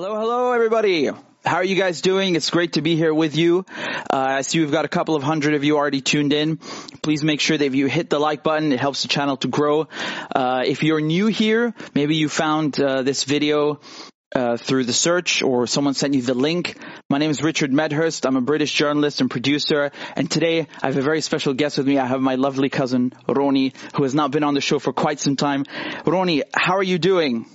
Hello, hello, everybody. How are you guys doing? It's great to be here with you. Uh, I see we've got a couple of hundred of you already tuned in. Please make sure that you hit the like button, it helps the channel to grow. Uh, if you're new here, maybe you found uh, this video uh, through the search or someone sent you the link. My name is Richard Medhurst. I'm a British journalist and producer. And today I have a very special guest with me. I have my lovely cousin, Roni, who has not been on the show for quite some time. Roni, how are you doing?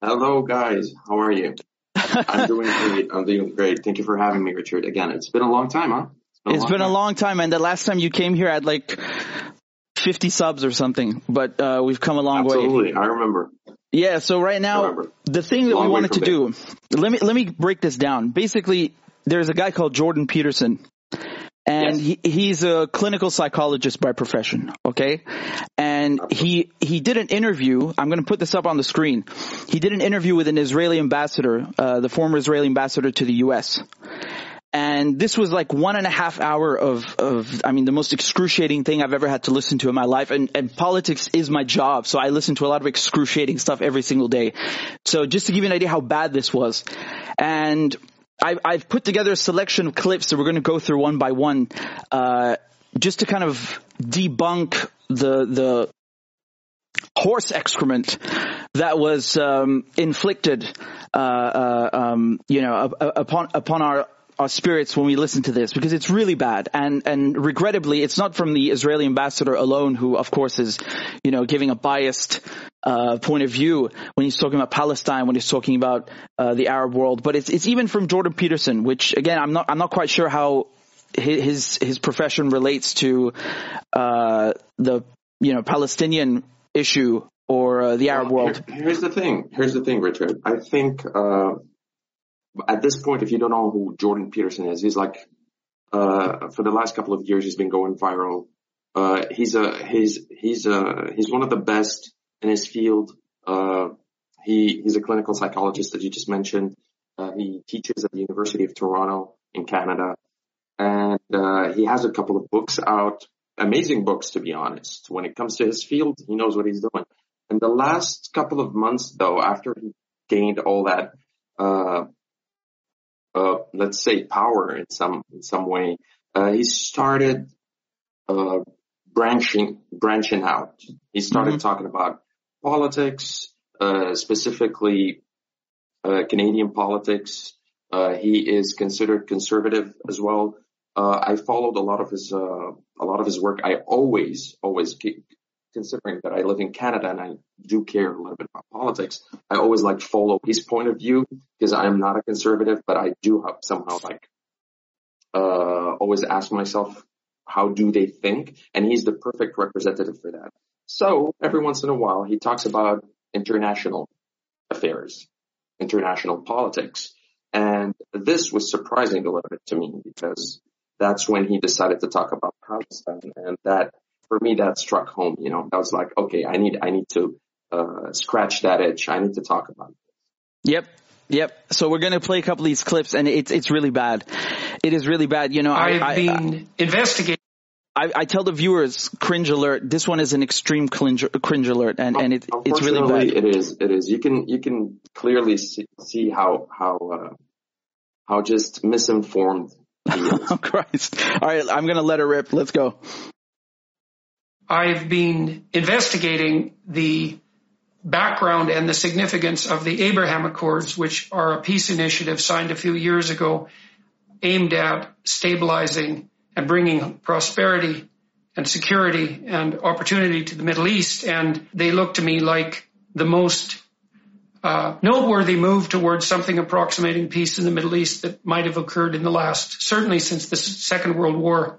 Hello, guys. How are you? I'm doing great. I'm doing great. Thank you for having me, Richard. Again, it's been a long time, huh? It's been, a, it's long, been time. a long time, and the last time you came here, I had like 50 subs or something. But uh, we've come a long Absolutely. way. Absolutely, I remember. Yeah. So right now, the thing that long we wanted to do, let me let me break this down. Basically, there's a guy called Jordan Peterson and yes. he, he's a clinical psychologist by profession. Okay, and he he did an interview. I'm going to put this up on the screen. He did an interview with an Israeli ambassador, uh, the former Israeli ambassador to the U.S. And this was like one and a half hour of, of, I mean, the most excruciating thing I've ever had to listen to in my life. And, and politics is my job. So I listen to a lot of excruciating stuff every single day. So just to give you an idea how bad this was. And I've, I've put together a selection of clips that we're going to go through one by one, uh, just to kind of debunk the the horse excrement that was um, inflicted, uh, uh, um, you know, upon upon our our spirits when we listen to this because it's really bad and and regrettably it's not from the Israeli ambassador alone who of course is you know giving a biased uh, point of view when he's talking about Palestine when he's talking about uh, the Arab world but it's it's even from Jordan Peterson which again I'm not I'm not quite sure how his his profession relates to uh, the you know Palestinian issue or uh, the Arab world. Here, here's the thing. Here's the thing, Richard. I think uh, at this point, if you don't know who Jordan Peterson is, he's like, uh, for the last couple of years, he's been going viral. Uh, he's a, he's, he's a, he's one of the best in his field. Uh, he, he's a clinical psychologist that you just mentioned. Uh, he teaches at the University of Toronto in Canada. And, uh, he has a couple of books out, amazing books, to be honest. When it comes to his field, he knows what he's doing. In the last couple of months, though, after he gained all that, uh, let's say power in some in some way. Uh, he started uh, branching branching out. He started mm-hmm. talking about politics, uh, specifically uh, Canadian politics. Uh, he is considered conservative as well. Uh I followed a lot of his uh a lot of his work. I always always keep, considering that I live in Canada and I do care a little bit about politics, I always like follow his point of view because I'm not a conservative, but I do have somehow like, uh, always ask myself, how do they think? And he's the perfect representative for that. So every once in a while, he talks about international affairs, international politics. And this was surprising a little bit to me because that's when he decided to talk about Palestine and that for me that struck home. You know, I was like, okay, I need I need to uh, scratch that itch. I need to talk about it. Yep. Yep. So we're going to play a couple of these clips, and it's it's really bad. It is really bad. You know, I've I, been I, investigating. I, I, tell the viewers, cringe alert. This one is an extreme cringe, cringe alert, and, and it, it's really bad. It is. It is. You can you can clearly see, see how how uh, how just misinformed. oh Christ! All right, I'm gonna let her rip. Let's go. I've been investigating the background and the significance of the Abraham Accords, which are a peace initiative signed a few years ago aimed at stabilizing and bringing prosperity and security and opportunity to the Middle East. And they look to me like the most uh, noteworthy move towards something approximating peace in the Middle East that might have occurred in the last, certainly since the Second World War,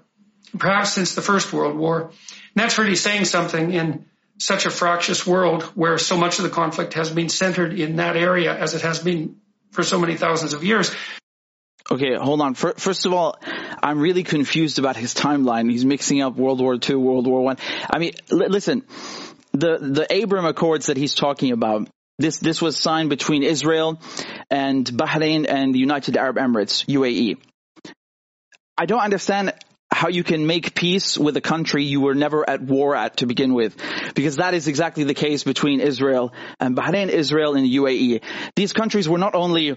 perhaps since the First World War. That's really saying something in such a fractious world where so much of the conflict has been centered in that area as it has been for so many thousands of years. Okay, hold on. First of all, I'm really confused about his timeline. He's mixing up World War II, World War One. I. I mean, listen, the the Abraham Accords that he's talking about. This this was signed between Israel and Bahrain and the United Arab Emirates, UAE. I don't understand how you can make peace with a country you were never at war at to begin with. Because that is exactly the case between Israel and Bahrain, Israel and UAE. These countries were not only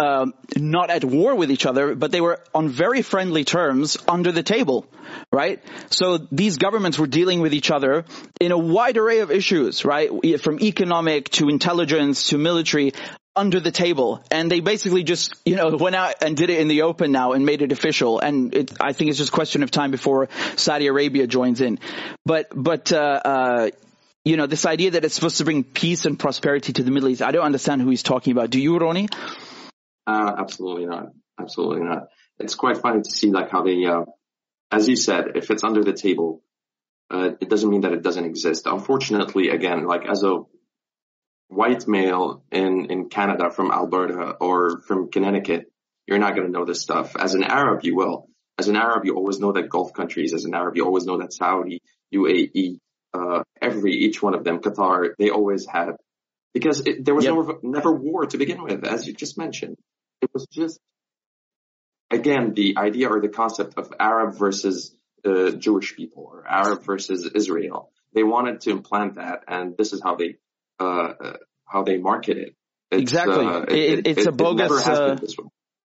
uh, not at war with each other, but they were on very friendly terms under the table, right? So these governments were dealing with each other in a wide array of issues, right? From economic to intelligence to military under the table. And they basically just you know went out and did it in the open now and made it official. And it, I think it's just a question of time before Saudi Arabia joins in. But but uh, uh, you know this idea that it's supposed to bring peace and prosperity to the Middle East I don't understand who he's talking about. Do you Ronnie? Uh, absolutely not. Absolutely not. It's quite funny to see like how they uh, as you said if it's under the table uh, it doesn't mean that it doesn't exist. Unfortunately again like as a white male in, in Canada from Alberta or from Connecticut, you're not going to know this stuff. As an Arab, you will. As an Arab, you always know that Gulf countries. As an Arab, you always know that Saudi, UAE, uh, every, each one of them, Qatar, they always had, because it, there was yep. never, never war to begin with, as you just mentioned. It was just, again, the idea or the concept of Arab versus uh, Jewish people or Arab versus Israel. They wanted to implant that, and this is how they uh, how they market it. It's, exactly, uh, it, it, it's it, a bogus. Uh,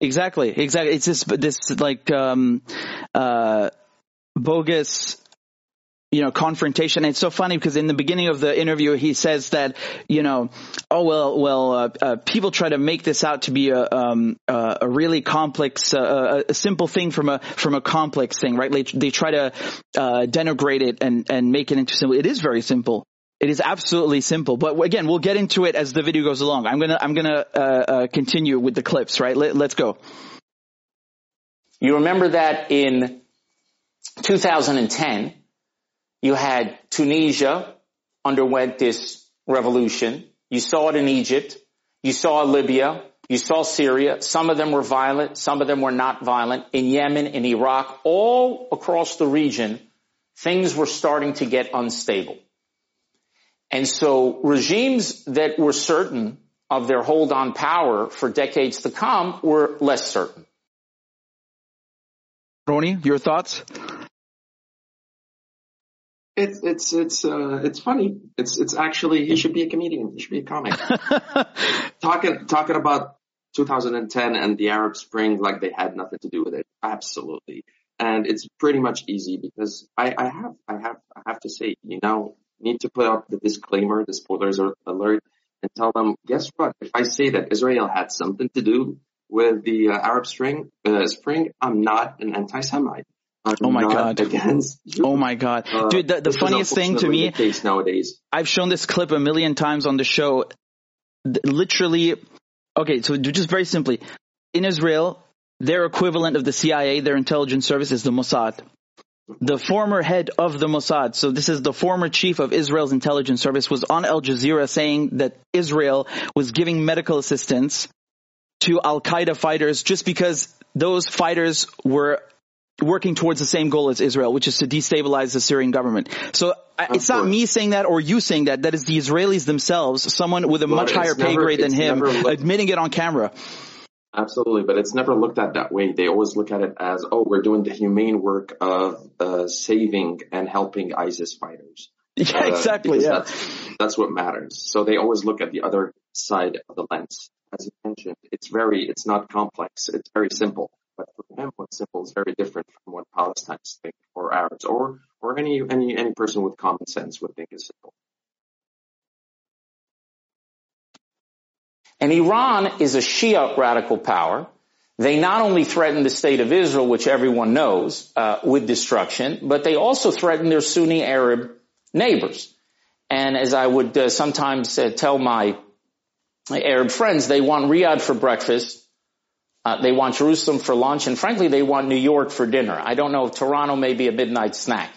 exactly, exactly. It's this this like um, uh, bogus you know, confrontation. It's so funny because in the beginning of the interview, he says that, you know, oh well, well, uh, uh, people try to make this out to be a um, uh, a really complex, uh, a simple thing from a from a complex thing, right? They, they try to uh, denigrate it and and make it into simple. It is very simple. It is absolutely simple, but again, we'll get into it as the video goes along. I'm gonna I'm gonna uh, uh, continue with the clips. Right? Let, let's go. You remember that in 2010, you had Tunisia underwent this revolution. You saw it in Egypt. You saw Libya. You saw Syria. Some of them were violent. Some of them were not violent. In Yemen, in Iraq, all across the region, things were starting to get unstable. And so regimes that were certain of their hold on power for decades to come were less certain. Ronnie, your thoughts? It's it's it's uh it's funny. It's it's actually he should be a comedian. He should be a comic. talking talking about 2010 and the Arab Spring like they had nothing to do with it. Absolutely. And it's pretty much easy because I, I have I have I have to say, you know, need to put up the disclaimer, the spoilers alert, and tell them, guess what? If I say that Israel had something to do with the uh, Arab Spring, uh, Spring, I'm not an anti-Semite. I'm oh my god! Against oh my god, uh, dude! The, the funniest thing to me case nowadays. I've shown this clip a million times on the show. Literally, okay. So just very simply, in Israel, their equivalent of the CIA, their intelligence service, is the Mossad the former head of the Mossad, so this is the former chief of Israel's intelligence service, was on Al Jazeera saying that Israel was giving medical assistance to Al Qaeda fighters just because those fighters were working towards the same goal as Israel, which is to destabilize the Syrian government. So it's not me saying that or you saying that. That is the Israelis themselves, someone with a much higher pay grade than him, admitting it on camera. Absolutely, but it's never looked at that way. They always look at it as, oh, we're doing the humane work of uh, saving and helping ISIS fighters. Yeah, uh, exactly. Yeah. That's, that's what matters. So they always look at the other side of the lens. As you mentioned, it's very, it's not complex. It's very simple. But for them, what's simple is very different from what Palestinians think or Arabs or, or any, any, any person with common sense would think is simple. And Iran is a Shia radical power. They not only threaten the state of Israel, which everyone knows, uh, with destruction, but they also threaten their Sunni Arab neighbors. And as I would uh, sometimes uh, tell my, Arab friends, they want Riyadh for breakfast, uh, they want Jerusalem for lunch, and frankly, they want New York for dinner. I don't know if Toronto may be a midnight snack.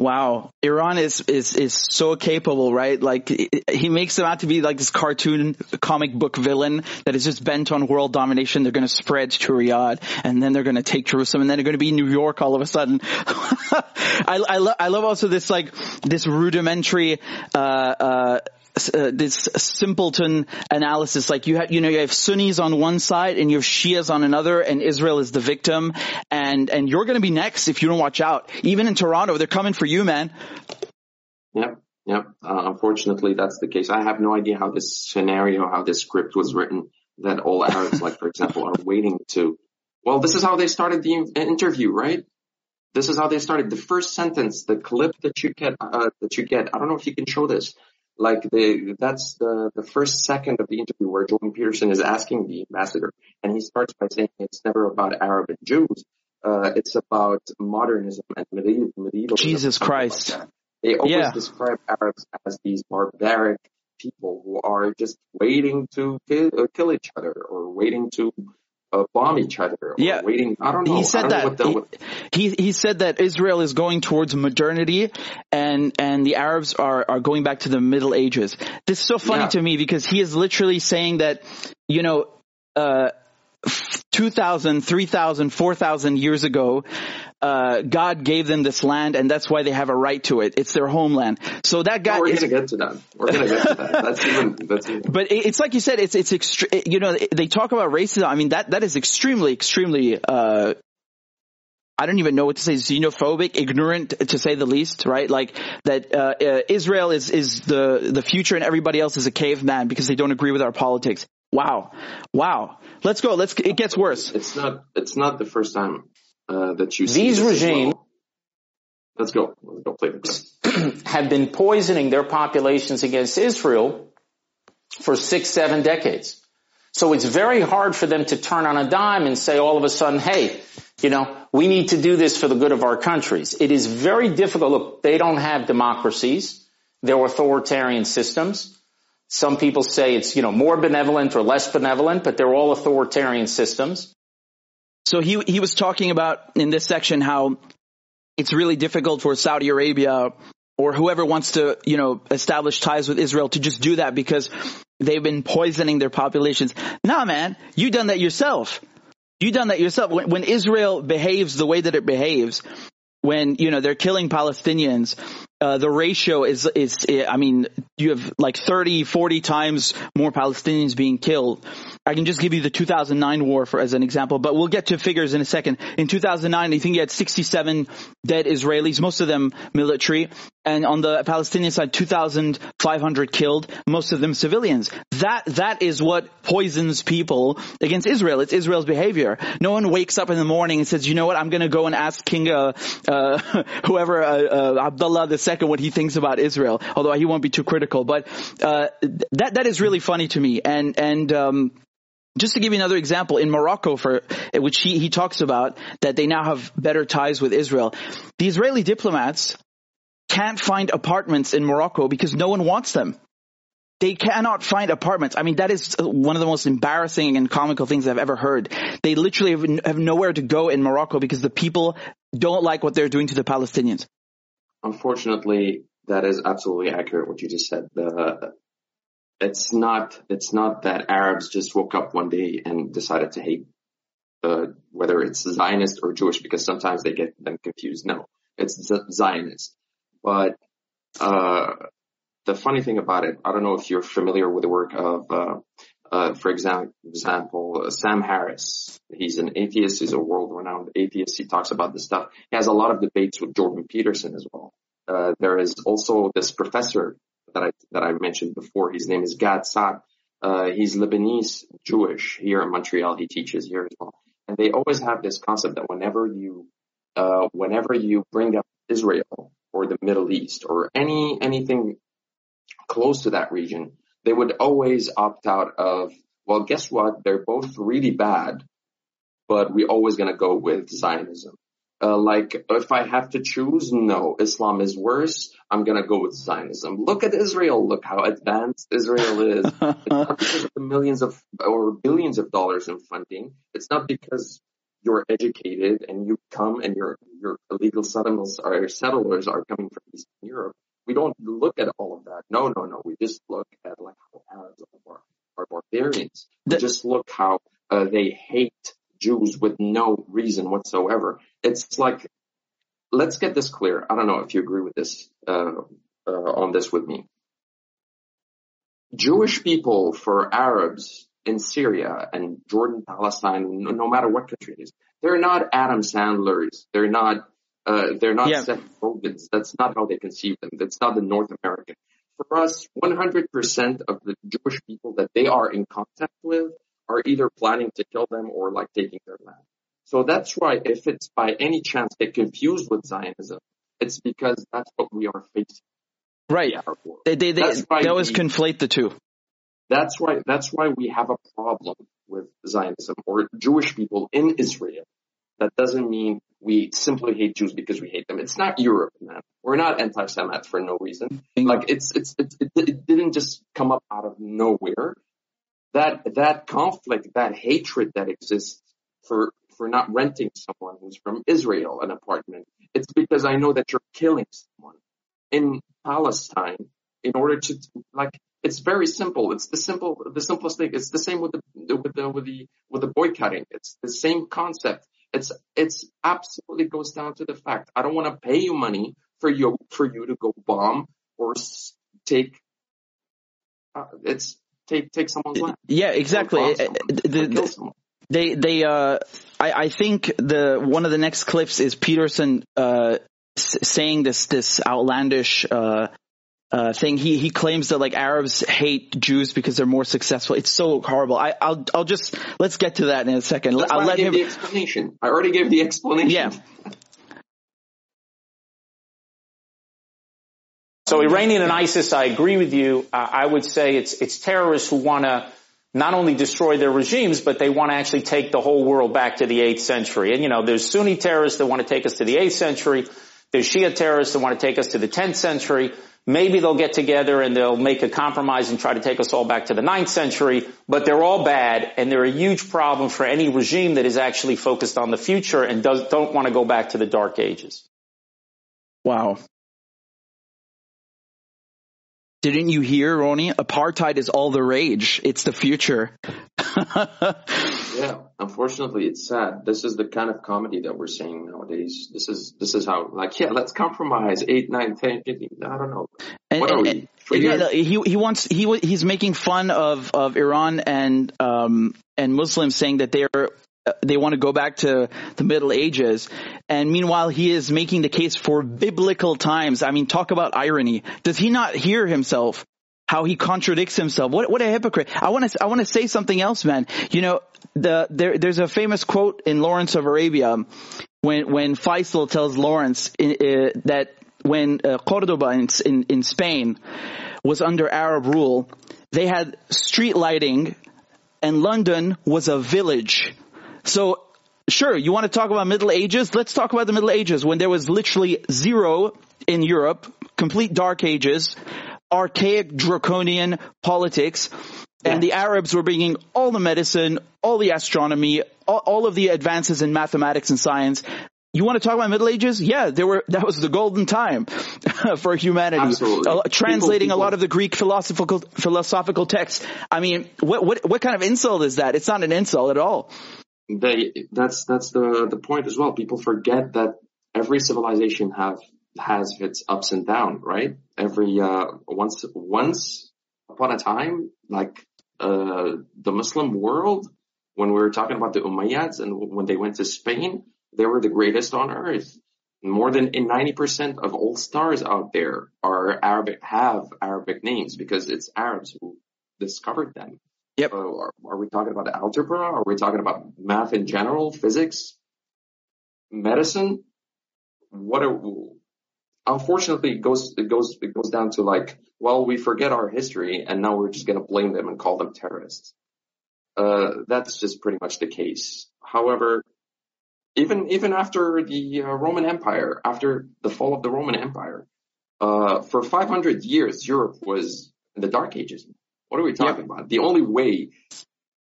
Wow, Iran is is is so capable, right? Like he makes them out to be like this cartoon comic book villain that is just bent on world domination. They're going to spread to Riyadh, and then they're going to take Jerusalem, and then they're going to be New York all of a sudden. I I, lo- I love also this like this rudimentary uh, uh, uh, this simpleton analysis. Like you have, you know, you have Sunnis on one side and you have Shias on another, and Israel is the victim, and and you're going to be next if you don't watch out. Even in Toronto, they're coming for you, man. Yep, yep. Uh, unfortunately, that's the case. I have no idea how this scenario, how this script was written. That all Arabs, like for example, are waiting to. Well, this is how they started the interview, right? This is how they started. The first sentence, the clip that you get, uh, that you get. I don't know if you can show this. Like the that's the the first second of the interview where Jordan Peterson is asking the ambassador, and he starts by saying it's never about Arab and Jews. Uh, it's about modernism and medieval. medieval Jesus Christ. Like they always yeah. describe Arabs as these barbaric people who are just waiting to kill, uh, kill each other or waiting to uh, bomb each other. yeah, waiting. I don't know. He said that. The, he, he, he said that Israel is going towards modernity, and and the Arabs are are going back to the Middle Ages. This is so funny yeah. to me because he is literally saying that you know. Uh, 2,000, 3,000, 4,000 years ago, uh, God gave them this land and that's why they have a right to it. It's their homeland. So that guy. Oh, we're gonna get to that. We're gonna get to that. That's even, that's even. But it's like you said, it's, it's extre- you know, they talk about racism. I mean, that, that is extremely, extremely, uh, I don't even know what to say, xenophobic, ignorant to say the least, right? Like that uh, uh, Israel is is the the future and everybody else is a caveman because they don't agree with our politics. Wow, wow. Let's go. Let's. It gets worse. It's not. It's not the first time uh, that you see these regimes. Well. Let's go. Let's go play the have been poisoning their populations against Israel for six, seven decades. So it's very hard for them to turn on a dime and say all of a sudden, hey, you know, we need to do this for the good of our countries. It is very difficult. Look, they don't have democracies. They're authoritarian systems. Some people say it's, you know, more benevolent or less benevolent, but they're all authoritarian systems. So he, he was talking about in this section how it's really difficult for Saudi Arabia or whoever wants to, you know, establish ties with Israel to just do that because they've been poisoning their populations. Nah, man, you done that yourself. You done that yourself. When, when Israel behaves the way that it behaves, when you know they're killing Palestinians, uh, the ratio is is I mean you have like 30, 40 times more Palestinians being killed. I can just give you the 2009 war for as an example, but we'll get to figures in a second. In 2009, I think you had 67 dead Israelis, most of them military, and on the Palestinian side, 2,500 killed, most of them civilians. That that is what poisons people against Israel. It's Israel's behavior. No one wakes up in the morning and says, "You know what? I'm going to go and ask King uh, uh, whoever uh, uh Abdullah II what he thinks about Israel." Although he won't be too critical, but uh, that that is really funny to me. And and um, just to give you another example, in Morocco, for eh, which he, he talks about that they now have better ties with Israel, the Israeli diplomats can't find apartments in Morocco because no one wants them. They cannot find apartments. I mean, that is one of the most embarrassing and comical things I've ever heard. They literally have, have nowhere to go in Morocco because the people don't like what they're doing to the Palestinians. Unfortunately, that is absolutely accurate what you just said. The, it's not, it's not that Arabs just woke up one day and decided to hate, uh, whether it's Zionist or Jewish because sometimes they get them confused. No, it's Zionist. But uh, the funny thing about it, I don't know if you're familiar with the work of, uh, uh, for example, Sam Harris. He's an atheist. He's a world-renowned atheist. He talks about this stuff. He has a lot of debates with Jordan Peterson as well. Uh, there is also this professor that I that I mentioned before. His name is Gad Saad. Uh, he's Lebanese Jewish here in Montreal. He teaches here as well. And they always have this concept that whenever you, uh, whenever you bring up Israel or the Middle East or any anything close to that region, they would always opt out of, well, guess what? They're both really bad, but we're always going to go with Zionism. Uh, like, if I have to choose, no, Islam is worse. I'm gonna go with Zionism. Look at Israel. Look how advanced Israel is. it's not because of the millions of or billions of dollars in funding. It's not because you're educated and you come and your your illegal settlers are settlers are coming from Eastern Europe. We don't look at all of that. No, no, no. We just look at like how Arabs are, are barbarians. We just look how uh, they hate Jews with no reason whatsoever. It's like, let's get this clear. I don't know if you agree with this uh, uh, on this with me. Jewish people for Arabs in Syria and Jordan, Palestine, no matter what country it is, they're not Adam Sandlers. They're not, uh, they're not yeah. Seth Rogens. That's not how they conceive them. That's not the North American. For us, 100% of the Jewish people that they are in contact with are either planning to kill them or like taking their land. So that's why if it's by any chance get confused with Zionism, it's because that's what we are facing. Right. They, they, they, they always we, conflate the two. That's why, that's why we have a problem with Zionism or Jewish people in Israel. That doesn't mean we simply hate Jews because we hate them. It's not Europe, man. We're not anti-Semites for no reason. Like it's, it's, it, it, it didn't just come up out of nowhere. That, that conflict, that hatred that exists for, for not renting someone who's from Israel an apartment. It's because I know that you're killing someone in Palestine in order to like it's very simple. It's the simple the simplest thing. It's the same with the with the with the with the boycotting. It's the same concept. It's it's absolutely goes down to the fact I don't want to pay you money for you for you to go bomb or take uh, it's take take someone's land. Yeah, exactly. the, they they uh I I think the one of the next clips is Peterson uh saying this this outlandish uh uh, thing. He he claims that like Arabs hate Jews because they're more successful. It's so horrible. I, I'll I'll just let's get to that in a second. That's I'll let him. The explanation. I already gave the explanation. Yeah. So Iranian and ISIS, I agree with you. Uh, I would say it's it's terrorists who want to not only destroy their regimes, but they want to actually take the whole world back to the 8th century. And you know, there's Sunni terrorists that want to take us to the 8th century. There's Shia terrorists that want to take us to the 10th century. Maybe they'll get together and they'll make a compromise and try to take us all back to the 9th century, but they're all bad and they're a huge problem for any regime that is actually focused on the future and does, don't want to go back to the dark ages. Wow. Didn't you hear, Ronnie? Apartheid is all the rage. It's the future. yeah, unfortunately, it's sad. This is the kind of comedy that we're seeing nowadays. This is this is how, like, yeah, let's compromise. Eight, nine, ten, fifteen. I don't know. And, what and, are we? Yeah, he he wants he he's making fun of of Iran and um and Muslims saying that they're they want to go back to the Middle Ages. And meanwhile, he is making the case for biblical times. I mean, talk about irony. Does he not hear himself? How he contradicts himself. What, what a hypocrite. I want to, I want to say something else, man. You know, the, there, there's a famous quote in Lawrence of Arabia when, when Faisal tells Lawrence in, uh, that when uh, Cordoba in, in, in Spain was under Arab rule, they had street lighting and London was a village. So sure, you want to talk about Middle Ages? Let's talk about the Middle Ages when there was literally zero in Europe, complete dark ages, archaic draconian politics, and the Arabs were bringing all the medicine, all the astronomy, all, all, of the advances in mathematics and science. You want to talk about Middle Ages? Yeah, there were. That was the golden time for humanity. Absolutely. Translating people, people. a lot of the Greek philosophical philosophical texts. I mean, what what what kind of insult is that? It's not an insult at all they that's that's the the point as well. People forget that every civilization have has its ups and downs, right? Every uh, once once upon a time, like uh, the Muslim world, when we were talking about the Umayyads and when they went to Spain, they were the greatest on earth. More than 90% of all stars out there are Arabic, have Arabic names because it's Arabs who discovered them. Yep. Uh, are, are, we talking about algebra? Are we talking about math in general, physics, medicine? What are, unfortunately it goes, it goes, it goes down to like, well, we forget our history and now we're just going to blame them and call them terrorists. Uh, that's just pretty much the case. However, even, even after the uh, Roman Empire, after the fall of the Roman Empire, uh, for 500 years, Europe was in the Dark Ages. What are we talking yep. about? The only way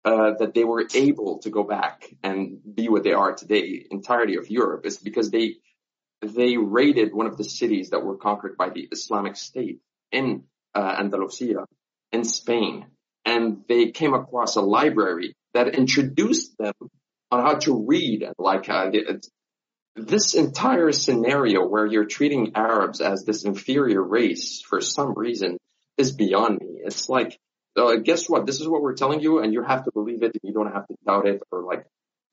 uh, that they were able to go back and be what they are today, entirety of Europe, is because they they raided one of the cities that were conquered by the Islamic State in uh, Andalusia, in Spain, and they came across a library that introduced them on how to read. Like uh, this entire scenario where you're treating Arabs as this inferior race for some reason is beyond me. It's like uh, guess what? This is what we're telling you, and you have to believe it, and you don't have to doubt it, or like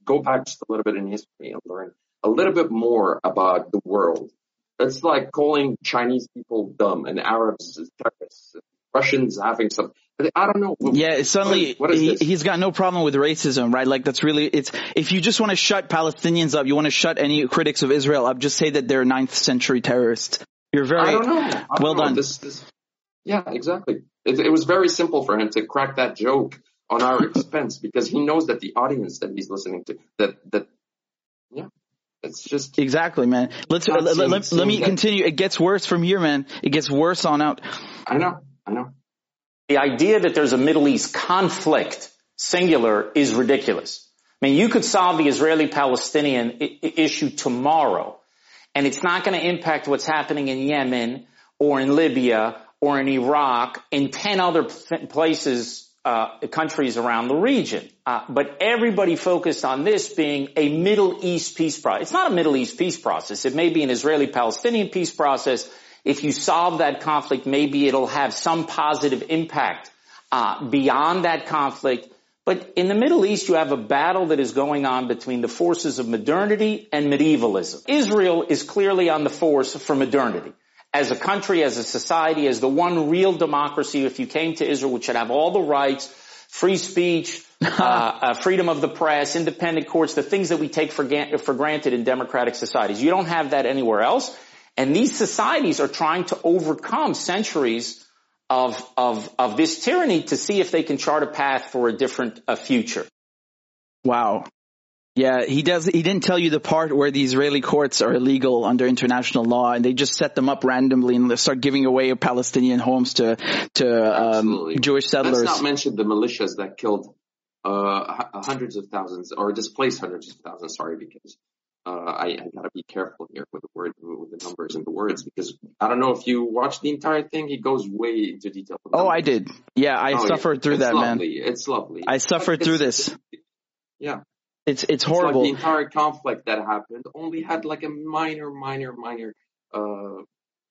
go back just a little bit in history and learn a little bit more about the world. It's like calling Chinese people dumb and Arabs terrorists, Russians having some. I don't know. Yeah, suddenly what is, what is he, has got no problem with racism, right? Like that's really it's. If you just want to shut Palestinians up, you want to shut any critics of Israel up. Just say that they're ninth century terrorists. You're very well done. This, this, yeah, exactly. It, it was very simple for him to crack that joke on our expense because he knows that the audience that he's listening to that that yeah it's just exactly man. Let's let, let, let, let me continue. It gets worse from here man. It gets worse on out. I know i know. The idea that there's a middle east conflict singular is ridiculous. I mean you could solve the israeli palestinian I- issue tomorrow and it's not going to impact what's happening in yemen or in libya or in iraq in 10 other places uh, countries around the region. Uh, but everybody focused on this being a Middle East peace process. It's not a Middle East peace process. It may be an Israeli-Palestinian peace process. If you solve that conflict, maybe it'll have some positive impact uh, beyond that conflict. But in the Middle East, you have a battle that is going on between the forces of modernity and medievalism. Israel is clearly on the force for modernity as a country, as a society, as the one real democracy, if you came to Israel, which should have all the rights, free speech, uh, uh, freedom of the press, independent courts, the things that we take for, for granted in democratic societies. You don't have that anywhere else. And these societies are trying to overcome centuries of, of, of this tyranny to see if they can chart a path for a different uh, future. Wow. Yeah, he does. He didn't tell you the part where the Israeli courts are illegal under international law, and they just set them up randomly and start giving away Palestinian homes to to um, Jewish settlers. Let's not mention the militias that killed uh, hundreds of thousands or displaced hundreds of thousands. Sorry, because uh, I, I gotta be careful here with the word, with the numbers and the words, because I don't know if you watched the entire thing. He goes way into detail. Oh, I did. Yeah, I oh, suffered yeah. through it's that, lovely. man. It's lovely. I suffered through this. Yeah, it's it's horrible. It's like the entire conflict that happened only had like a minor, minor, minor. Uh,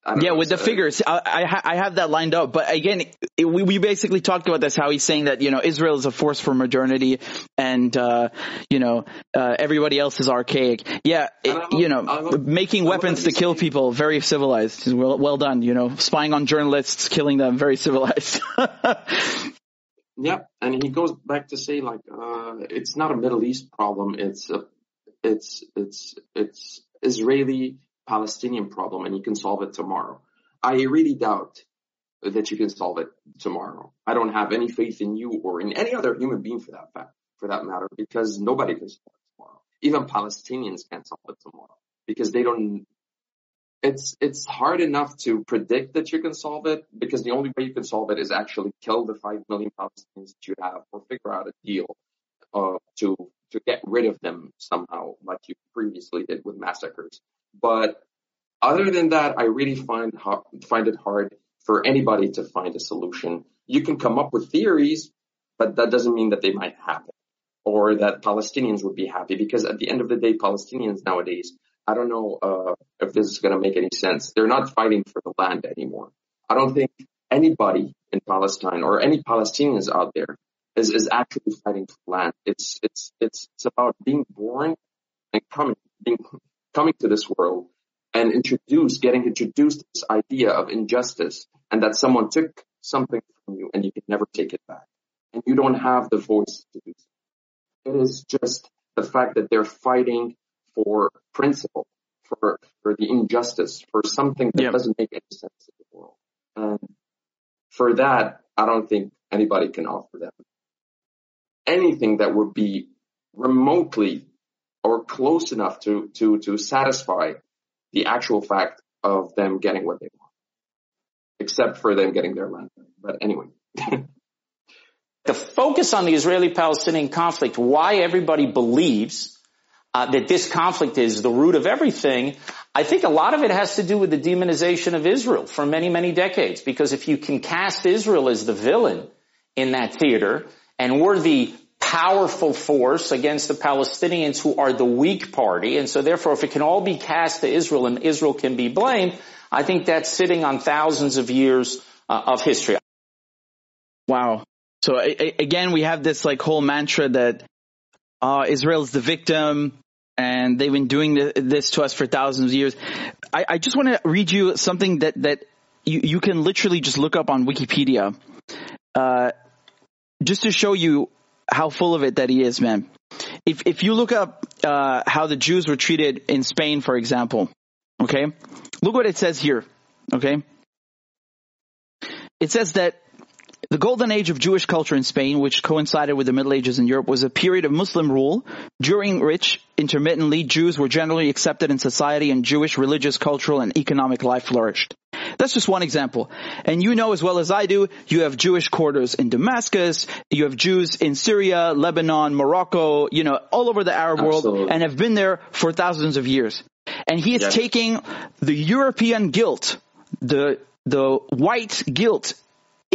yeah, know, with the figures, I, I, I have that lined up. But again, it, we we basically talked about this. How he's saying that you know Israel is a force for modernity, and uh, you know uh, everybody else is archaic. Yeah, it, you know, making weapons to kill people, very civilized. Well, well done. You know, spying on journalists, killing them, very civilized. Yeah, and he goes back to say like uh, it's not a Middle East problem. It's a, it's it's it's Israeli Palestinian problem, and you can solve it tomorrow. I really doubt that you can solve it tomorrow. I don't have any faith in you or in any other human being for that fact, for that matter, because nobody can solve it tomorrow. Even Palestinians can't solve it tomorrow because they don't it's it's hard enough to predict that you can solve it because the only way you can solve it is actually kill the five million Palestinians that you have or figure out a deal uh, to to get rid of them somehow, like you previously did with massacres. But other than that, I really find find it hard for anybody to find a solution. You can come up with theories, but that doesn't mean that they might happen or that Palestinians would be happy because at the end of the day, Palestinians nowadays I don't know uh, if this is going to make any sense. They're not fighting for the land anymore. I don't think anybody in Palestine or any Palestinians out there is, is actually fighting for land. It's it's it's it's about being born and coming being coming to this world and introduced, getting introduced to this idea of injustice and that someone took something from you and you can never take it back. And you don't have the voice to do so. It is just the fact that they're fighting for principle, for, for the injustice, for something that doesn't make any sense in the world. And for that, I don't think anybody can offer them anything that would be remotely or close enough to, to, to satisfy the actual fact of them getting what they want, except for them getting their land. But anyway. the focus on the Israeli-Palestinian conflict, why everybody believes uh, that this conflict is the root of everything, I think a lot of it has to do with the demonization of Israel for many, many decades. Because if you can cast Israel as the villain in that theater, and we're the powerful force against the Palestinians who are the weak party, and so therefore if it can all be cast to Israel and Israel can be blamed, I think that's sitting on thousands of years uh, of history. Wow. So again, we have this like whole mantra that uh, Israel is the victim, and they've been doing this to us for thousands of years. I, I just want to read you something that that you, you can literally just look up on Wikipedia, uh, just to show you how full of it that he is, man. If if you look up uh, how the Jews were treated in Spain, for example, okay, look what it says here, okay. It says that the golden age of Jewish culture in Spain, which coincided with the Middle Ages in Europe, was a period of Muslim rule during which intermittently Jews were generally accepted in society and Jewish religious, cultural, and economic life flourished. That's just one example. And you know as well as I do, you have Jewish quarters in Damascus, you have Jews in Syria, Lebanon, Morocco, you know, all over the Arab Absolutely. world and have been there for thousands of years. And he is yes. taking the European guilt, the the white guilt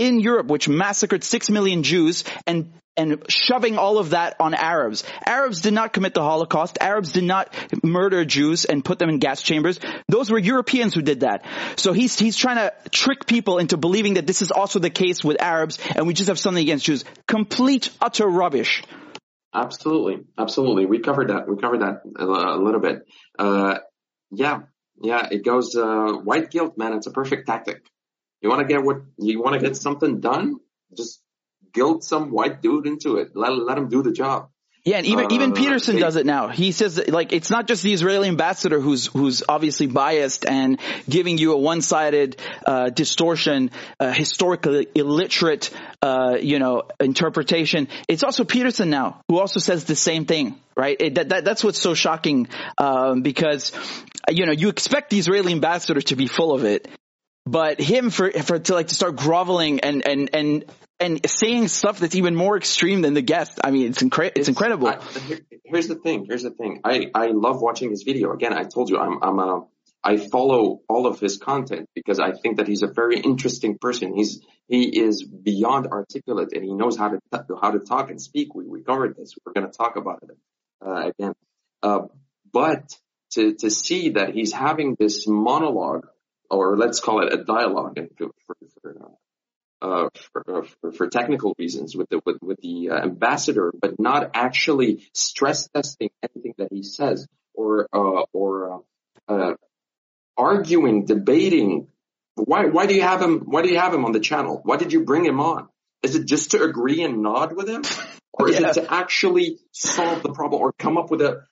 in Europe, which massacred six million Jews and and shoving all of that on Arabs. Arabs did not commit the Holocaust. Arabs did not murder Jews and put them in gas chambers. Those were Europeans who did that. So he's, he's trying to trick people into believing that this is also the case with Arabs and we just have something against Jews. Complete, utter rubbish. Absolutely. Absolutely. We covered that. We covered that a, a little bit. Uh, yeah. Yeah. It goes, uh, white guilt, man. It's a perfect tactic. You want to get what you want to get something done? Just guilt some white dude into it. Let let him do the job. Yeah, and even uh, even Peterson does it now. He says that, like it's not just the Israeli ambassador who's who's obviously biased and giving you a one-sided uh, distortion, uh, historically illiterate, uh, you know, interpretation. It's also Peterson now who also says the same thing, right? It, that, that that's what's so shocking um, because you know you expect the Israeli ambassador to be full of it, but him for for to like to start groveling and and and and saying stuff that's even more extreme than the guest. I mean, it's incre- it's, it's incredible. I, here's the thing. Here's the thing. I I love watching his video. Again, I told you I'm I'm a I follow all of his content because I think that he's a very interesting person. He's he is beyond articulate and he knows how to how to talk and speak. We we covered this. We're going to talk about it uh, again. Uh, but to to see that he's having this monologue or let's call it a dialogue for, for, uh, for, uh, for, for, technical reasons with the with, with the uh, ambassador, but not actually stress testing anything that he says or uh, or uh, uh, arguing, debating. Why why do you have him? Why do you have him on the channel? Why did you bring him on? Is it just to agree and nod with him, or is yeah. it to actually solve the problem or come up with a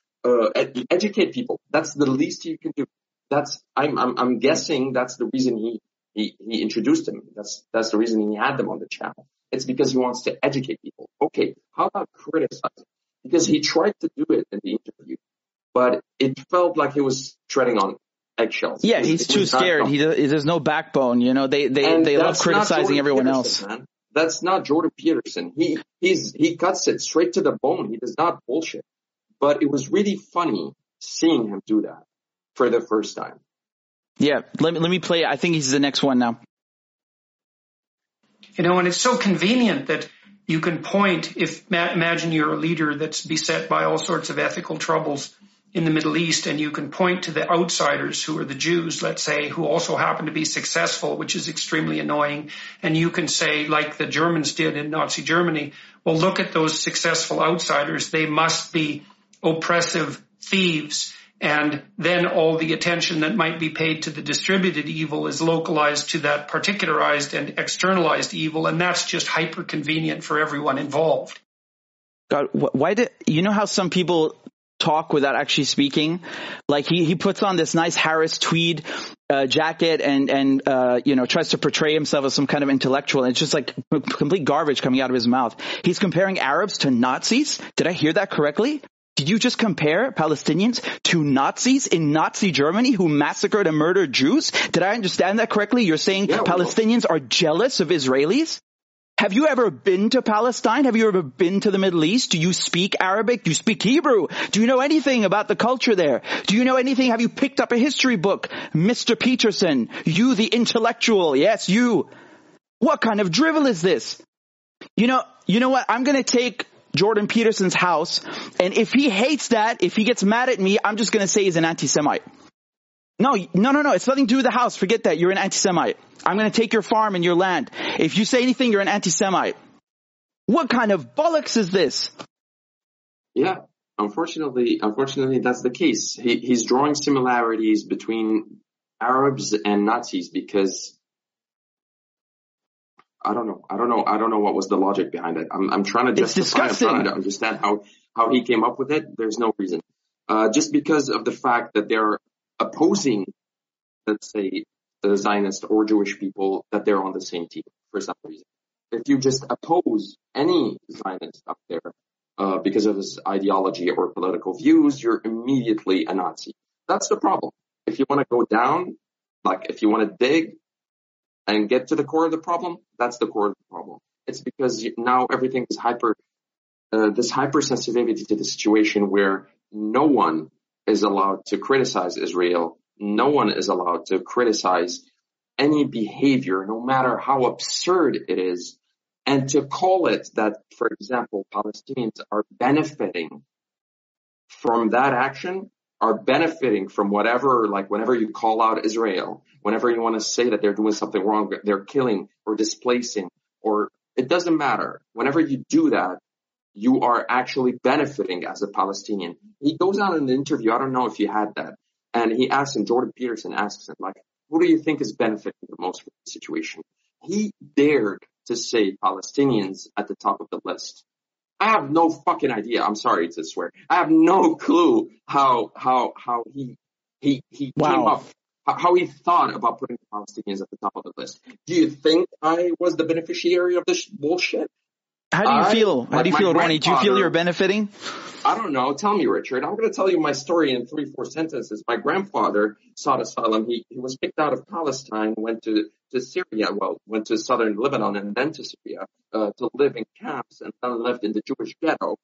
educate people? That's the least you can do that's I'm, I'm I'm guessing that's the reason he he he introduced him. That's that's the reason he had them on the channel. It's because he wants to educate people. Okay, how about criticize? Because he tried to do it in the interview, but it felt like he was treading on eggshells. Yeah, he's too scared. He there's no backbone. You know, they they and they love criticizing everyone Peterson, else. Man. That's not Jordan Peterson. He he's he cuts it straight to the bone. He does not bullshit. But it was really funny seeing him do that for the first time. Yeah, let me let me play. I think he's the next one now. You know, and it's so convenient that you can point. If imagine you're a leader that's beset by all sorts of ethical troubles in the Middle East, and you can point to the outsiders who are the Jews, let's say, who also happen to be successful, which is extremely annoying. And you can say, like the Germans did in Nazi Germany, well, look at those successful outsiders. They must be oppressive thieves and then all the attention that might be paid to the distributed evil is localized to that particularized and externalized evil. And that's just hyper convenient for everyone involved. God, why did, you know how some people talk without actually speaking? Like he, he puts on this nice Harris tweed uh, jacket and and uh, you know tries to portray himself as some kind of intellectual. And it's just like complete garbage coming out of his mouth. He's comparing Arabs to Nazis. Did I hear that correctly? Did you just compare Palestinians to Nazis in Nazi Germany who massacred and murdered Jews? Did I understand that correctly? You're saying yeah, Palestinians are jealous of Israelis? Have you ever been to Palestine? Have you ever been to the Middle East? Do you speak Arabic? Do you speak Hebrew? Do you know anything about the culture there? Do you know anything? Have you picked up a history book? Mr. Peterson, you the intellectual. Yes, you. What kind of drivel is this? You know, you know what? I'm going to take Jordan Peterson's house. And if he hates that, if he gets mad at me, I'm just going to say he's an anti-Semite. No, no, no, no. It's nothing to do with the house. Forget that. You're an anti-Semite. I'm going to take your farm and your land. If you say anything, you're an anti-Semite. What kind of bollocks is this? Yeah, unfortunately, unfortunately, that's the case. He, he's drawing similarities between Arabs and Nazis because I don't know. I don't know. I don't know what was the logic behind it. I'm, I'm trying to justify. I'm trying to understand how, how he came up with it. There's no reason. Uh, just because of the fact that they're opposing, let's say, the Zionist or Jewish people, that they're on the same team for some reason. If you just oppose any Zionist up there uh, because of his ideology or political views, you're immediately a Nazi. That's the problem. If you want to go down, like if you want to dig, and get to the core of the problem, that's the core of the problem. It's because now everything is hyper, uh, this hypersensitivity to the situation where no one is allowed to criticize Israel. No one is allowed to criticize any behavior, no matter how absurd it is. And to call it that, for example, Palestinians are benefiting from that action are benefiting from whatever, like whenever you call out Israel, whenever you want to say that they're doing something wrong, they're killing or displacing, or it doesn't matter. Whenever you do that, you are actually benefiting as a Palestinian. He goes on in an interview. I don't know if you had that. And he asks him, Jordan Peterson asks him, like, who do you think is benefiting the most from the situation? He dared to say Palestinians at the top of the list. I have no fucking idea. I'm sorry to swear. I have no clue how how how he he he wow. came up how he thought about putting the Palestinians at the top of the list. Do you think I was the beneficiary of this bullshit? How do you I, feel? How do you feel, Ronnie? Do you feel you're benefiting? I don't know. Tell me, Richard. I'm going to tell you my story in three, four sentences. My grandfather sought asylum. He, he was kicked out of Palestine, went to, to Syria, well, went to southern Lebanon and then to Syria uh, to live in camps and then lived in the Jewish ghetto.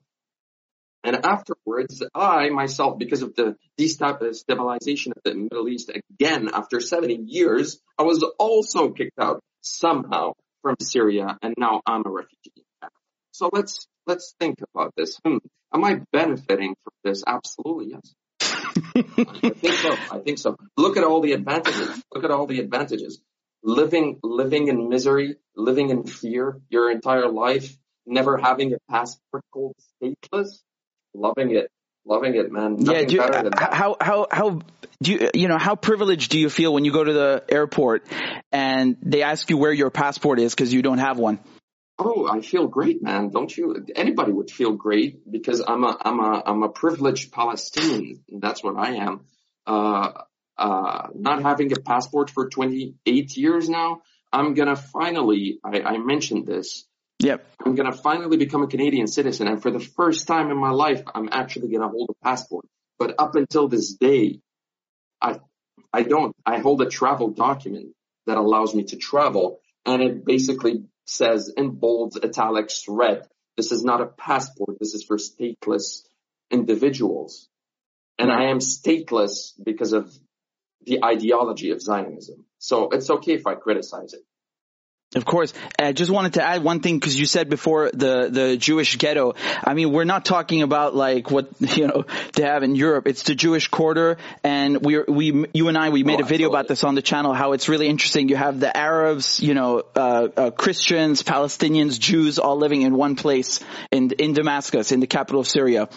And afterwards, I myself, because of the destabilization of the Middle East again after 70 years, I was also kicked out somehow from Syria and now I'm a refugee. So let's let's think about this. Hmm. Am I benefiting from this? Absolutely, yes. I think so. I think so. Look at all the advantages. Look at all the advantages. Living living in misery, living in fear your entire life, never having a passport called stateless, loving it. Loving it, man. Nothing yeah, do you, how how how do you you know how privileged do you feel when you go to the airport and they ask you where your passport is because you don't have one? Oh, I feel great, man. Don't you? Anybody would feel great because I'm a, I'm a, I'm a privileged Palestinian. That's what I am. Uh, uh, not having a passport for 28 years now, I'm gonna finally, I, I mentioned this. Yep. I'm gonna finally become a Canadian citizen and for the first time in my life, I'm actually gonna hold a passport. But up until this day, I, I don't, I hold a travel document that allows me to travel and it basically says in bold italics red, this is not a passport. This is for stateless individuals. And I am stateless because of the ideology of Zionism. So it's okay if I criticize it. Of course. I just wanted to add one thing because you said before the, the Jewish ghetto. I mean, we're not talking about like what, you know, they have in Europe. It's the Jewish quarter and we, we, you and I, we made oh, a video about this on the channel, how it's really interesting. You have the Arabs, you know, uh, uh, Christians, Palestinians, Jews all living in one place in, in Damascus, in the capital of Syria.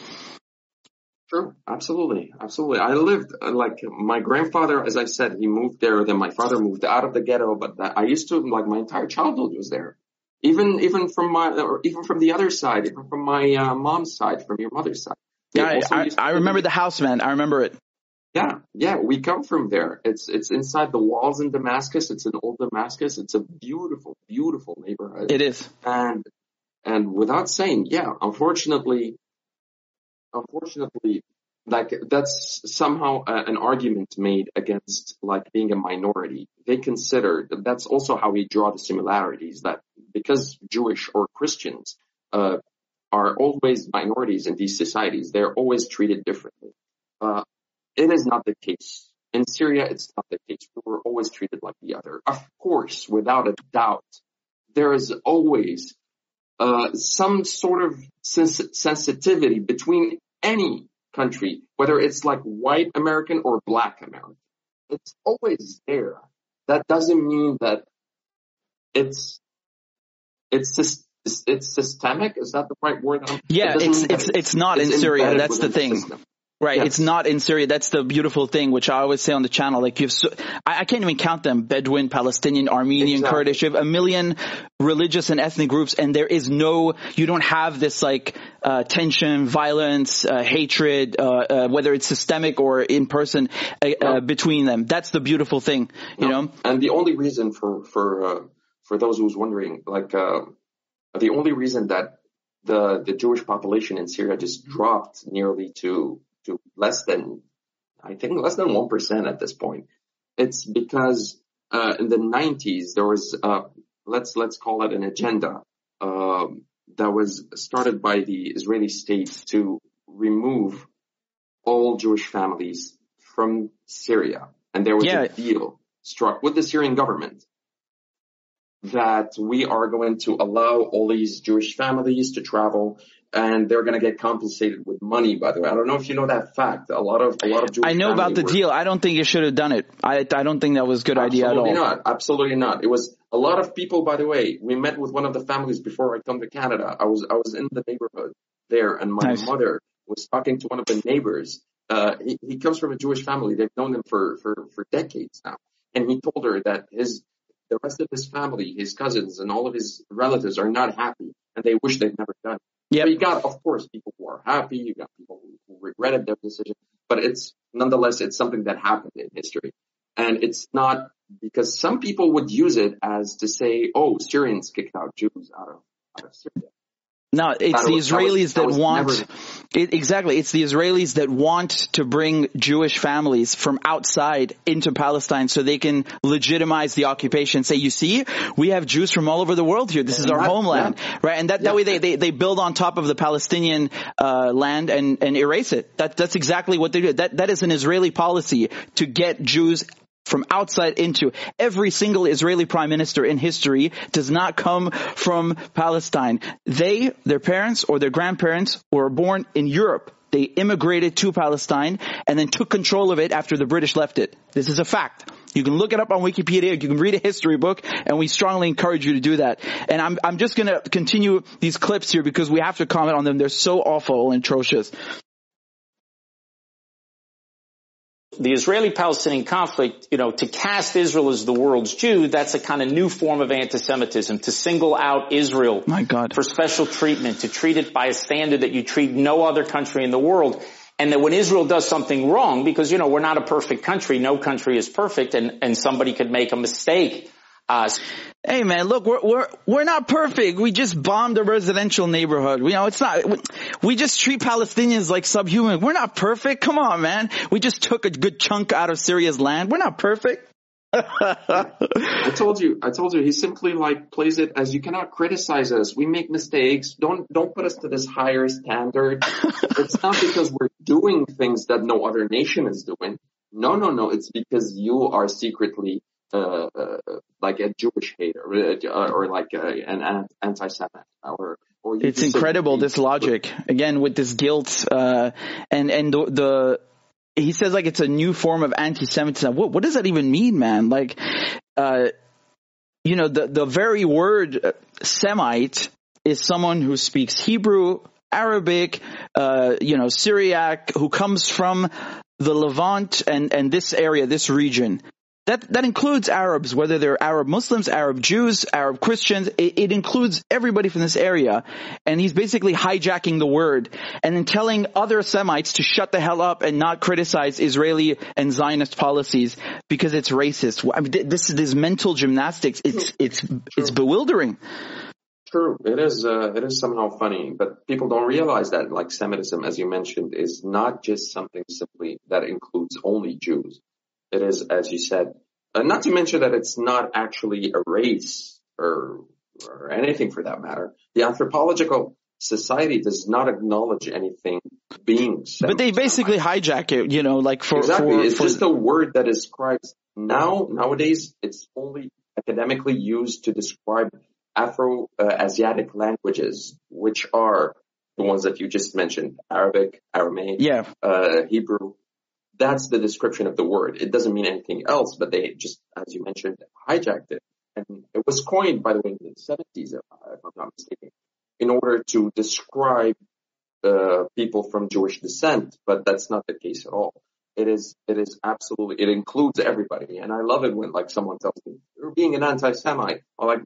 Sure, absolutely, absolutely. I lived like my grandfather, as I said, he moved there. Then my father moved out of the ghetto, but I used to like my entire childhood was there. Even even from my or even from the other side, even from my uh, mom's side, from your mother's side. Yeah, I, I, I remember the house, man. I remember it. Yeah, yeah, we come from there. It's it's inside the walls in Damascus. It's an old Damascus. It's a beautiful, beautiful neighborhood. It is. And and without saying, yeah, unfortunately, unfortunately, like that's somehow a, an argument made against like being a minority. They consider that's also how we draw the similarities that because Jewish or Christians uh, are always minorities in these societies, they're always treated differently. Uh, it is not the case. In Syria, it's not the case. We were always treated like the other. Of course, without a doubt, there is always uh, some sort of sens- sensitivity between any country, whether it's like white American or black American. It's always there. That doesn't mean that it's it's it's, it's systemic. Is that the right word? Yeah, it it's it's it's not in Syria. That's the thing. The Right. It's not in Syria. That's the beautiful thing, which I always say on the channel. Like you've, so, I, I, can't even count them. Bedouin, Palestinian, Armenian, exactly. Kurdish. You have a million religious and ethnic groups and there is no, you don't have this like, uh, tension, violence, uh, hatred, uh, uh whether it's systemic or in person, uh, uh, no. between them. That's the beautiful thing, you no. know? And the only reason for, for, for those who's wondering, like, the only reason that the, the Jewish population in Syria just dropped nearly to to less than, I think less than 1% at this point. It's because, uh, in the 90s, there was, uh, let's, let's call it an agenda, uh, that was started by the Israeli state to remove all Jewish families from Syria. And there was yeah. a deal struck with the Syrian government that we are going to allow all these Jewish families to travel and they're going to get compensated with money. By the way, I don't know if you know that fact. A lot of a lot of Jewish I know about the deal. I don't think you should have done it. I I don't think that was a good idea at all. not. Absolutely not. It was a lot of people. By the way, we met with one of the families before I come to Canada. I was I was in the neighborhood there, and my nice. mother was talking to one of the neighbors. Uh, he, he comes from a Jewish family. They've known him for for for decades now, and he told her that his the rest of his family, his cousins, and all of his relatives are not happy, and they wish they'd never done it. Yeah, you got, of course, people who are happy. You got people who, who regretted their decision, but it's nonetheless, it's something that happened in history. And it's not because some people would use it as to say, oh, Syrians kicked out Jews out of, out of Syria. No, it's the Israelis that, was, that, want it, exactly. It's the Israelis that want to bring Jewish families from outside into Palestine so they can legitimize the occupation. Say, you see, we have Jews from all over the world here. This is our homeland, yeah. right? And that, that yeah. way they, they, they build on top of the Palestinian uh, land and and erase it. That that's exactly what they do. That that is an Israeli policy to get Jews from outside into. Every single Israeli prime minister in history does not come from Palestine. They, their parents or their grandparents were born in Europe. They immigrated to Palestine and then took control of it after the British left it. This is a fact. You can look it up on Wikipedia. You can read a history book, and we strongly encourage you to do that. And I'm I'm just going to continue these clips here because we have to comment on them. They're so awful and atrocious. The Israeli-Palestinian conflict, you know, to cast Israel as the world's Jew, that's a kind of new form of anti-Semitism, to single out Israel for special treatment, to treat it by a standard that you treat no other country in the world. And that when Israel does something wrong, because, you know, we're not a perfect country, no country is perfect, and, and somebody could make a mistake, uh, Hey man, look, we're, we're, we're not perfect. We just bombed a residential neighborhood. You know, it's not, we, we just treat Palestinians like subhuman. We're not perfect. Come on, man. We just took a good chunk out of Syria's land. We're not perfect. I told you, I told you, he simply like plays it as you cannot criticize us. We make mistakes. Don't, don't put us to this higher standard. it's not because we're doing things that no other nation is doing. No, no, no. It's because you are secretly uh, uh, like a Jewish hater uh, or like an anti-Semite or or it's incredible this logic again with this guilt uh, and and the, the, he says like it's a new form of anti-Semitism. What what does that even mean, man? Like, uh, you know, the the very word Semite is someone who speaks Hebrew, Arabic, uh, you know, Syriac, who comes from the Levant and and this area, this region. That, that includes Arabs, whether they're Arab Muslims, Arab Jews, Arab Christians. It, it, includes everybody from this area. And he's basically hijacking the word and then telling other Semites to shut the hell up and not criticize Israeli and Zionist policies because it's racist. I mean, this is this mental gymnastics. It's, it's, it's bewildering. True. It is, uh, it is somehow funny, but people don't realize that like Semitism, as you mentioned, is not just something simply that includes only Jews. It is, as you said, uh, not to mention that it's not actually a race or, or anything for that matter. The anthropological society does not acknowledge anything being said. But they basically hijack it, you know, like for exactly. For, it's for... just a word that describes now nowadays. It's only academically used to describe Afro-Asiatic uh, languages, which are the ones that you just mentioned: Arabic, Aramaic, yeah, uh, Hebrew, that's the description of the word. It doesn't mean anything else, but they just, as you mentioned, hijacked it. and it was coined, by the way, in the 70s, if I'm not mistaken, in order to describe uh, people from Jewish descent, but that's not the case at all. It is, it is absolutely, it includes everybody. And I love it when like someone tells me, you're being an anti-Semite. I'm like,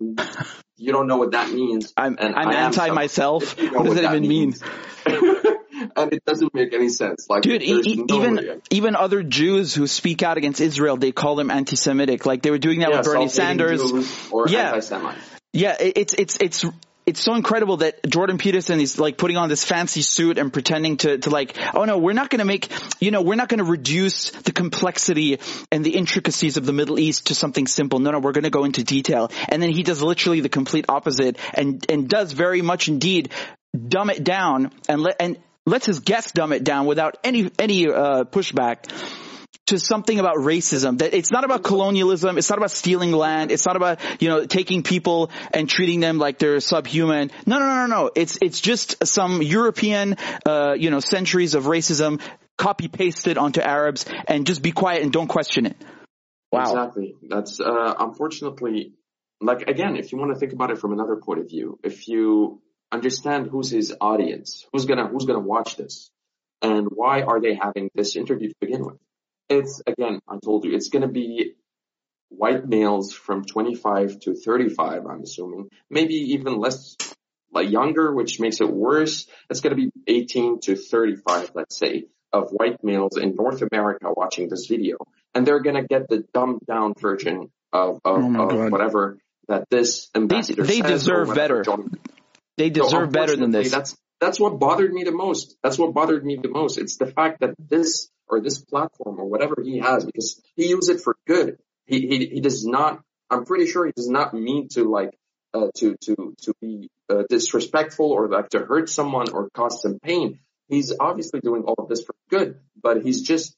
you don't know what that means. I'm, and I'm anti myself. What does what that even mean? and it doesn't make any sense. Like, dude, e- no even way. even other Jews who speak out against Israel, they call them anti-Semitic. Like they were doing that yeah, with Bernie Sanders. or yeah. Yeah, it's it's it's it's so incredible that Jordan Peterson is like putting on this fancy suit and pretending to, to like, oh no, we're not going to make, you know, we're not going to reduce the complexity and the intricacies of the Middle East to something simple. No, no, we're going to go into detail. And then he does literally the complete opposite and, and does very much indeed dumb it down and let, and lets his guests dumb it down without any, any, uh, pushback to something about racism. That it's not about colonialism. It's not about stealing land. It's not about, you know, taking people and treating them like they're subhuman. No, no, no, no, no. It's, it's just some European, uh, you know, centuries of racism copy pasted onto Arabs and just be quiet and don't question it. Wow. Exactly. That's, uh, unfortunately, like again, if you want to think about it from another point of view, if you understand who's his audience, who's gonna, who's gonna watch this and why are they having this interview to begin with? It's again, I told you, it's going to be white males from 25 to 35, I'm assuming, maybe even less like younger, which makes it worse. It's going to be 18 to 35, let's say, of white males in North America watching this video. And they're going to get the dumbed down version of, of, oh of whatever that this ambassador they, they deserve better. They deserve so better than this. That's, that's what bothered me the most. That's what bothered me the most. It's the fact that this or this platform or whatever he has because he uses it for good. He, he, he does not, I'm pretty sure he does not mean to like, uh, to, to, to be uh, disrespectful or like to hurt someone or cause some pain. He's obviously doing all of this for good, but he's just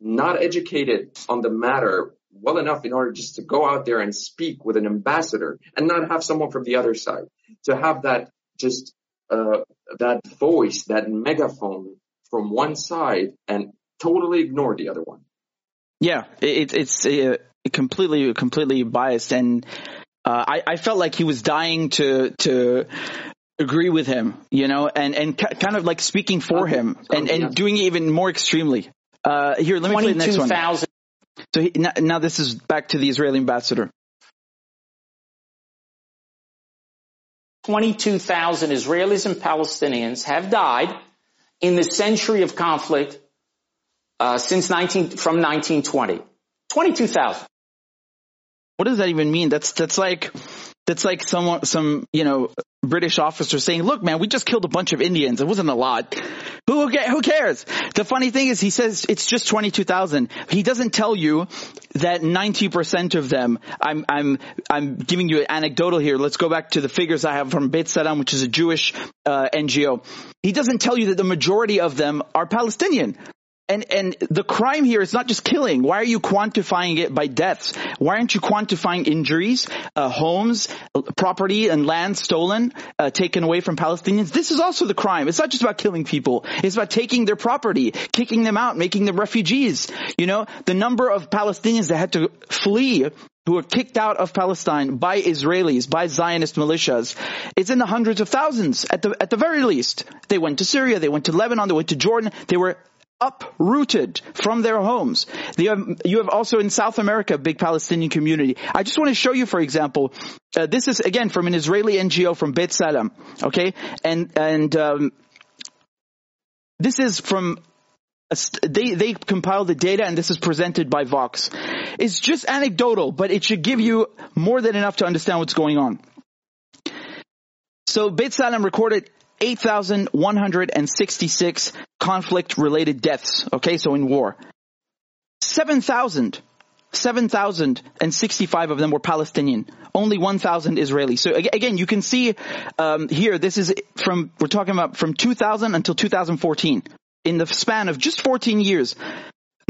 not educated on the matter well enough in order just to go out there and speak with an ambassador and not have someone from the other side to have that just uh, that voice, that megaphone from one side and totally ignore the other one. Yeah, it, it's uh, completely completely biased, and uh, I, I felt like he was dying to to agree with him, you know, and and kind of like speaking for him and and doing it even more extremely. Uh, here, let me play the next one. 000. So he, now, now this is back to the Israeli ambassador. 22,000 Israelis and Palestinians have died in the century of conflict uh, since 19 from 1920. 22,000. What does that even mean? That's that's like that's like someone some you know British officer saying, "Look, man, we just killed a bunch of Indians. It wasn't a lot. Who who cares?" The funny thing is, he says it's just twenty two thousand. He doesn't tell you that ninety percent of them. I'm I'm I'm giving you an anecdotal here. Let's go back to the figures I have from B'Tselem, which is a Jewish uh, NGO. He doesn't tell you that the majority of them are Palestinian. And, and the crime here is not just killing. Why are you quantifying it by deaths? Why aren't you quantifying injuries, uh, homes, property and land stolen, uh, taken away from Palestinians? This is also the crime. It's not just about killing people. It's about taking their property, kicking them out, making them refugees. You know, the number of Palestinians that had to flee who were kicked out of Palestine by Israelis, by Zionist militias, it's in the hundreds of thousands at the, at the very least. They went to Syria, they went to Lebanon, they went to Jordan, they were uprooted from their homes. You have, you have also in South America a big Palestinian community. I just want to show you, for example, uh, this is again from an Israeli NGO from B'Tselem, okay, and and um, this is from they they compiled the data and this is presented by Vox. It's just anecdotal, but it should give you more than enough to understand what's going on. So B'Tselem recorded 8,166 conflict related deaths. Okay, so in war. 7,000 7,065 of them were Palestinian. Only 1,000 Israeli. So again, you can see um, here, this is from, we're talking about from 2000 until 2014. In the span of just 14 years,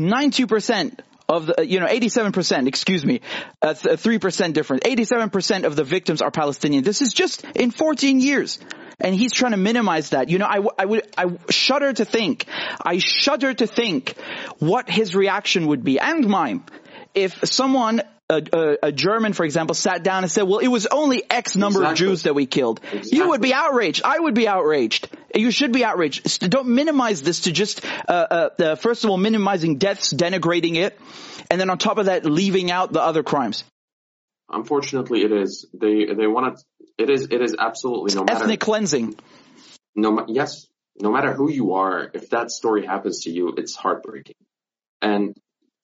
92% of the, you know, 87%, excuse me, uh, 3% difference. 87% of the victims are Palestinian. This is just in 14 years and he's trying to minimize that. You know, I, I would, I shudder to think, I shudder to think what his reaction would be and mine if someone a, a, a, German, for example, sat down and said, well, it was only X number exactly. of Jews that we killed. Exactly. You would be outraged. I would be outraged. You should be outraged. Don't minimize this to just, uh, uh, uh, first of all, minimizing deaths, denigrating it, and then on top of that, leaving out the other crimes. Unfortunately, it is. They they want to. It is. It is absolutely no matter ethnic cleansing. No. Yes. No matter who you are, if that story happens to you, it's heartbreaking. And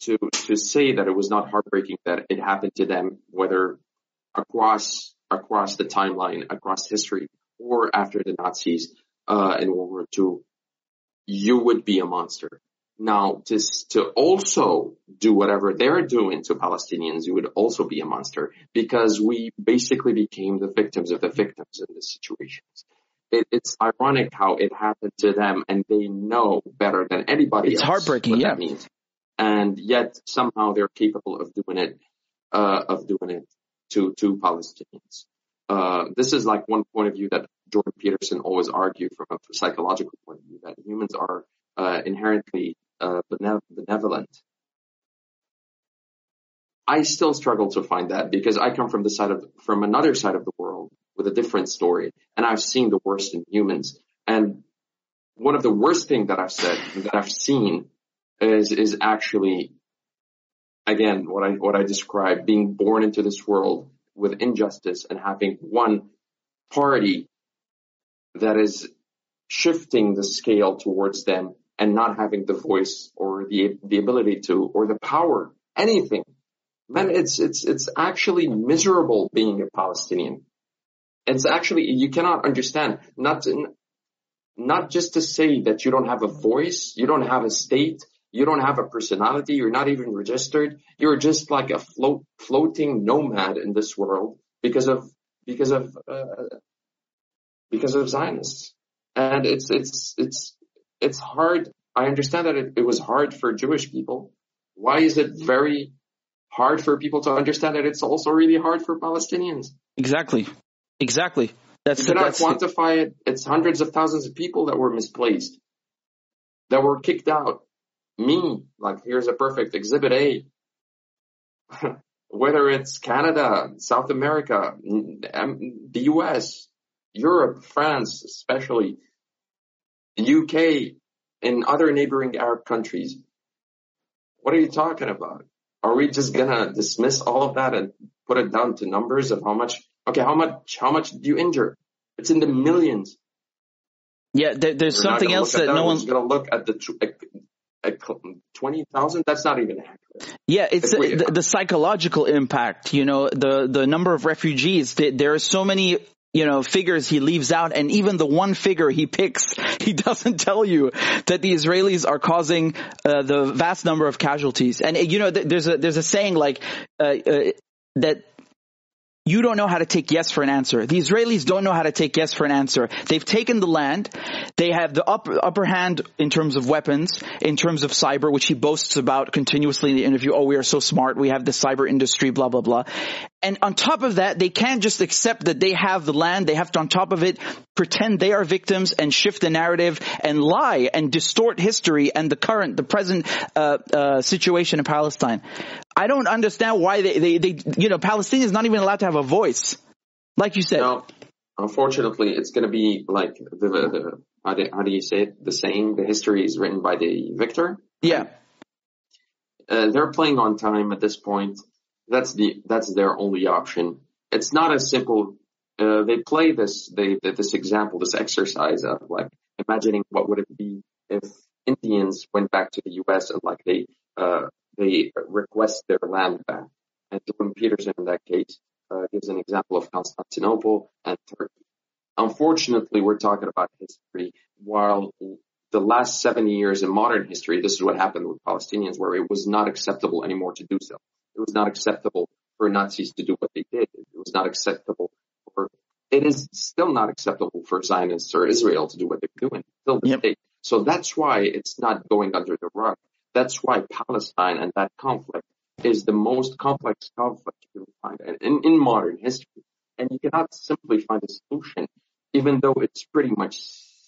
to to say that it was not heartbreaking that it happened to them, whether across across the timeline, across history, or after the Nazis uh, in World War II, you would be a monster. Now, to to also do whatever they're doing to Palestinians, you would also be a monster because we basically became the victims of the victims in this situations. It, it's ironic how it happened to them, and they know better than anybody. It's heartbreaking. yeah. That means and yet somehow they're capable of doing it, uh, of doing it to, to Palestinians. Uh, this is like one point of view that Jordan Peterson always argued from a psychological point of view that humans are uh, inherently uh, benevolent. I still struggle to find that because I come from the side of from another side of the world with a different story, and I've seen the worst in humans. And one of the worst things that I've said that I've seen is is actually again what I what I described being born into this world with injustice and having one party that is shifting the scale towards them and not having the voice or the the ability to or the power anything man it's it's it's actually miserable being a palestinian it's actually you cannot understand not to, not just to say that you don't have a voice you don't have a state you don't have a personality. You're not even registered. You're just like a float, floating nomad in this world because of, because of, uh, because of Zionists. And it's, it's, it's, it's hard. I understand that it, it was hard for Jewish people. Why is it very hard for people to understand that it's also really hard for Palestinians? Exactly. Exactly. That's you cannot quantify it. It's hundreds of thousands of people that were misplaced, that were kicked out, me, like here's a perfect exhibit A. Whether it's Canada, South America, the US, Europe, France, especially UK, and other neighboring Arab countries. What are you talking about? Are we just gonna dismiss all of that and put it down to numbers of how much? Okay, how much? How much do you injure? It's in the millions. Yeah, there, there's We're something else that, that no one's going to look at the at 20,000, that's not even accurate. Yeah, it's a, the, the, psychological impact, you know, the, the number of refugees. There are so many, you know, figures he leaves out and even the one figure he picks, he doesn't tell you that the Israelis are causing uh, the vast number of casualties. And, you know, there's a, there's a saying like, uh, uh, that you don't know how to take yes for an answer. The Israelis don't know how to take yes for an answer. They've taken the land. They have the upper, upper hand in terms of weapons, in terms of cyber, which he boasts about continuously in the interview. Oh, we are so smart. We have the cyber industry, blah, blah, blah. And on top of that, they can't just accept that they have the land. They have to, on top of it, pretend they are victims and shift the narrative and lie and distort history and the current, the present uh, uh, situation in Palestine. I don't understand why they, they, they, you know, Palestinians not even allowed to have a voice. Like you said. No, unfortunately, it's going to be like the, the how, do, how do you say it? The saying, the history is written by the victor. Yeah. Uh, they're playing on time at this point. That's the, that's their only option. It's not as simple. Uh, they play this, they, this example, this exercise of like imagining what would it be if Indians went back to the U.S. and like they, uh, they request their land back. And Jordan Peterson, in that case, uh, gives an example of Constantinople and Turkey. Unfortunately, we're talking about history. While the last 70 years in modern history, this is what happened with Palestinians, where it was not acceptable anymore to do so. It was not acceptable for Nazis to do what they did. It was not acceptable for, it is still not acceptable for Zionists or Israel to do what they're doing. Still yep. So that's why it's not going under the rug. That's why Palestine and that conflict is the most complex conflict you can find in, in modern history. And you cannot simply find a solution, even though it's pretty much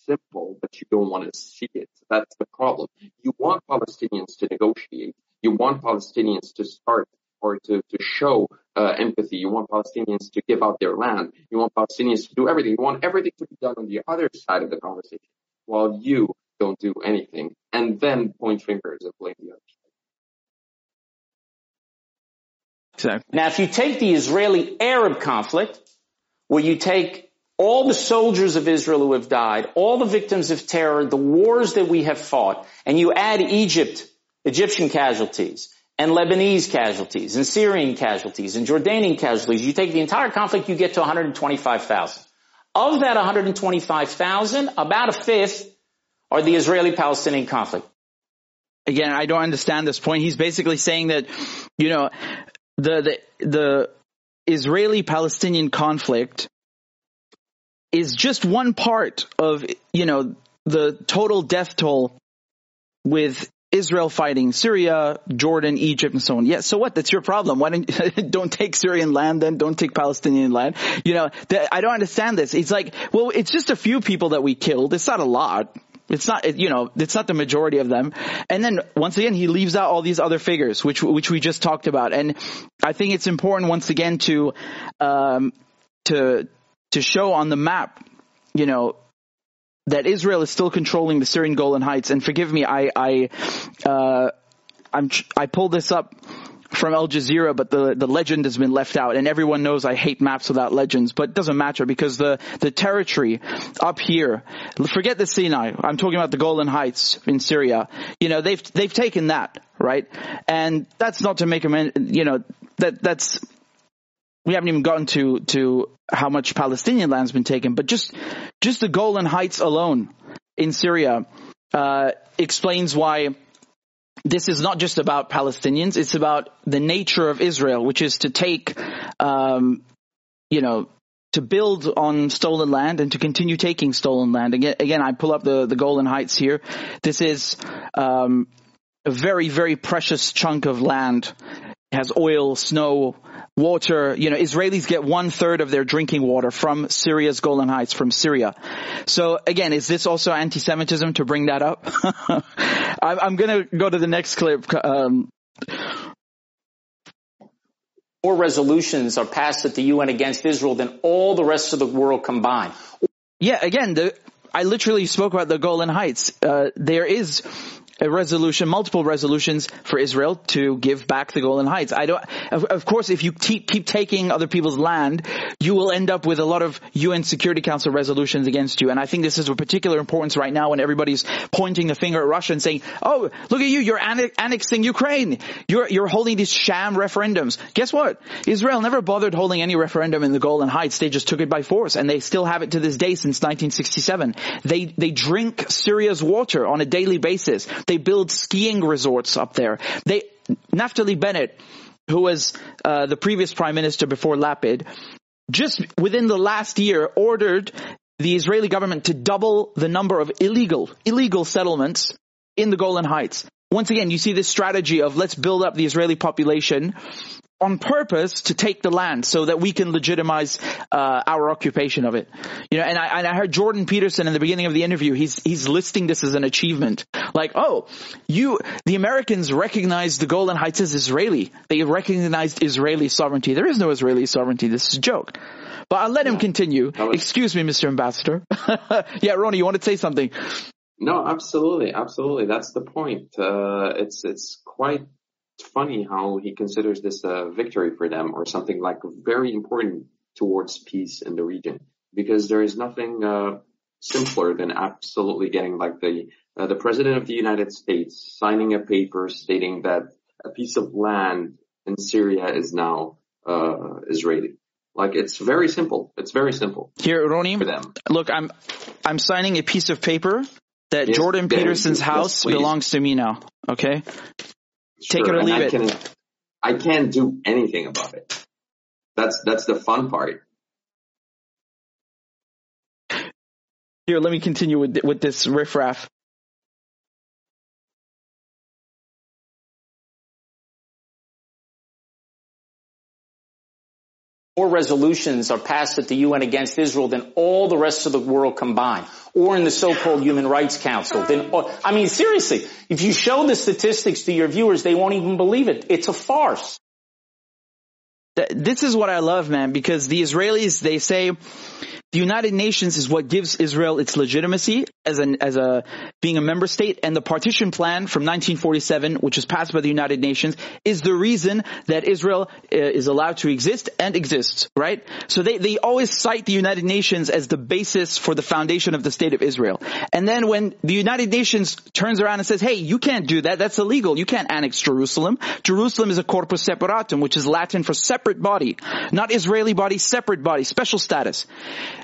simple, but you don't want to see it. That's the problem. You want Palestinians to negotiate. You want Palestinians to start or to, to show uh, empathy. You want Palestinians to give up their land. You want Palestinians to do everything. You want everything to be done on the other side of the conversation while you don't do anything and then point fingers and blame the other side. Exactly. Now, if you take the Israeli-Arab conflict, where you take all the soldiers of Israel who have died, all the victims of terror, the wars that we have fought, and you add Egypt, Egyptian casualties, and Lebanese casualties, and Syrian casualties, and Jordanian casualties, you take the entire conflict, you get to 125,000. Of that 125,000, about a fifth are the Israeli-Palestinian conflict. Again, I don't understand this point. He's basically saying that, you know, the, the, the Israeli-Palestinian conflict is just one part of, you know, the total death toll with Israel fighting Syria, Jordan, Egypt, and so on. Yeah, so what? That's your problem. Why don't don't take Syrian land then? Don't take Palestinian land. You know, I don't understand this. It's like, well, it's just a few people that we killed. It's not a lot. It's not, you know, it's not the majority of them. And then once again, he leaves out all these other figures, which, which we just talked about. And I think it's important once again to, um, to, to show on the map, you know, that Israel is still controlling the Syrian Golan Heights. And forgive me, I, I, uh, I'm, I pulled this up from Al Jazeera, but the, the legend has been left out and everyone knows I hate maps without legends, but it doesn't matter because the, the territory up here, forget the Sinai, I'm talking about the Golan Heights in Syria, you know, they've, they've taken that, right? And that's not to make them, you know, that, that's, we haven't even gotten to, to how much Palestinian land's been taken, but just, just the Golan Heights alone in Syria, uh, explains why this is not just about Palestinians. It's about the nature of Israel, which is to take, um, you know, to build on stolen land and to continue taking stolen land. Again, again I pull up the, the Golan Heights here. This is um, a very, very precious chunk of land. It has oil, snow, water, you know, Israelis get one third of their drinking water from Syria's Golan Heights, from Syria. So again, is this also anti-Semitism to bring that up? I'm, going to go to the next clip. Um, more resolutions are passed at the UN against Israel than all the rest of the world combined. Yeah, again, the, I literally spoke about the Golan Heights. Uh, there is a resolution, multiple resolutions for Israel to give back the Golan Heights. I don't, of, of course, if you keep, keep taking other people's land, you will end up with a lot of UN Security Council resolutions against you. And I think this is of particular importance right now when everybody's pointing the finger at Russia and saying, "Oh, look at you! You're annexing Ukraine. You're you're holding these sham referendums." Guess what? Israel never bothered holding any referendum in the Golan Heights. They just took it by force, and they still have it to this day since 1967. They they drink Syria's water on a daily basis. They build skiing resorts up there. They, Naftali Bennett, who was uh, the previous prime minister before Lapid, just within the last year ordered the Israeli government to double the number of illegal, illegal settlements in the Golan Heights. Once again, you see this strategy of let's build up the Israeli population on purpose to take the land so that we can legitimize uh, our occupation of it. You know, and I, and I heard Jordan Peterson in the beginning of the interview. He's he's listing this as an achievement. Like, oh, you the Americans recognized the Golan Heights as Israeli. They recognized Israeli sovereignty. There is no Israeli sovereignty. This is a joke. But I'll let him continue. Was- Excuse me, Mr. Ambassador. yeah, Ronnie, you want to say something? No, absolutely, absolutely. That's the point. Uh, it's it's quite funny how he considers this a victory for them or something like very important towards peace in the region because there is nothing uh, simpler than absolutely getting like the uh, the president of the United States signing a paper stating that a piece of land in Syria is now uh, Israeli. Like it's very simple. It's very simple. Here, Roni, for them. Look, I'm I'm signing a piece of paper that yes, Jordan Peterson's house yes, belongs to me now. Okay, Take it or leave I it. Can, I can't do anything about it. That's that's the fun part. Here, let me continue with with this riffraff. More resolutions are passed at the UN against Israel than all the rest of the world combined, or in the so-called Human Rights Council. Then, I mean, seriously, if you show the statistics to your viewers, they won't even believe it. It's a farce. this is what I love, man, because the Israelis, they say, the United Nations is what gives Israel its legitimacy as an as a being a member state, and the partition plan from 1947, which was passed by the United Nations, is the reason that Israel uh, is allowed to exist and exists. Right? So they they always cite the United Nations as the basis for the foundation of the state of Israel. And then when the United Nations turns around and says, "Hey, you can't do that. That's illegal. You can't annex Jerusalem. Jerusalem is a corpus separatum, which is Latin for separate body, not Israeli body, separate body, special status."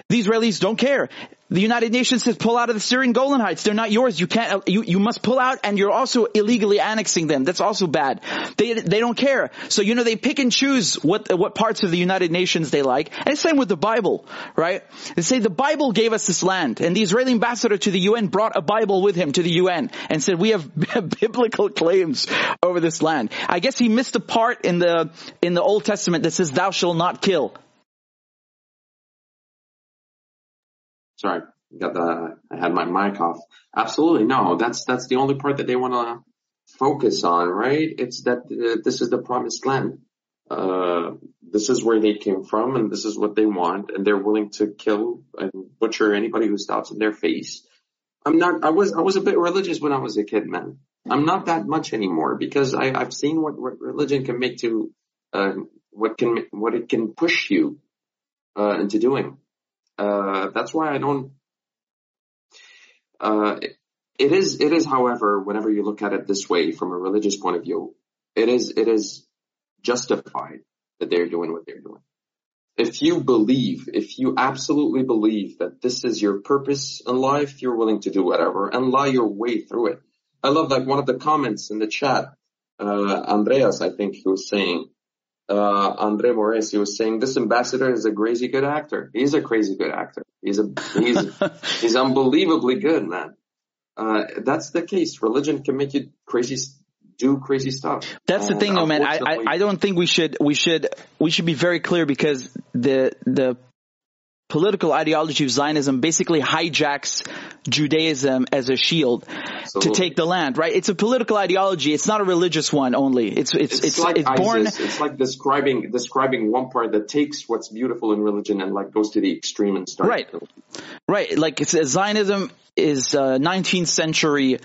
The Israelis don't care. The United Nations says pull out of the Syrian Golan Heights. They're not yours. You can't, you, you must pull out and you're also illegally annexing them. That's also bad. They, they don't care. So, you know, they pick and choose what, what parts of the United Nations they like. And it's same with the Bible, right? They say the Bible gave us this land and the Israeli ambassador to the UN brought a Bible with him to the UN and said we have biblical claims over this land. I guess he missed a part in the, in the Old Testament that says thou shalt not kill. Sorry, got the I had my mic off. Absolutely no. That's that's the only part that they want to focus on, right? It's that uh, this is the promised land. Uh, this is where they came from, and this is what they want, and they're willing to kill and butcher anybody who stops in their face. I'm not. I was. I was a bit religious when I was a kid, man. I'm not that much anymore because I, I've seen what, what religion can make to, uh, what can what it can push you uh, into doing. Uh, that's why I don't. Uh, it is. It is, however, whenever you look at it this way, from a religious point of view, it is. It is justified that they're doing what they're doing. If you believe, if you absolutely believe that this is your purpose in life, you're willing to do whatever and lie your way through it. I love like one of the comments in the chat. Uh, Andreas, I think he was saying, uh, Andre He was saying this ambassador is a crazy good actor. He's a crazy good actor. He's a he's he's unbelievably good, man. Uh, that's the case. Religion can make you crazy, do crazy stuff. That's the thing, though, man. I, I I don't think we should we should we should be very clear because the the political ideology of Zionism basically hijacks Judaism as a shield Absolutely. to take the land, right? It's a political ideology. It's not a religious one only. It's it's it's, it's like it's born. It's like describing describing one part that takes what's beautiful in religion and like goes to the extreme and starts. Right, right. Like it's, Zionism is uh, 19th century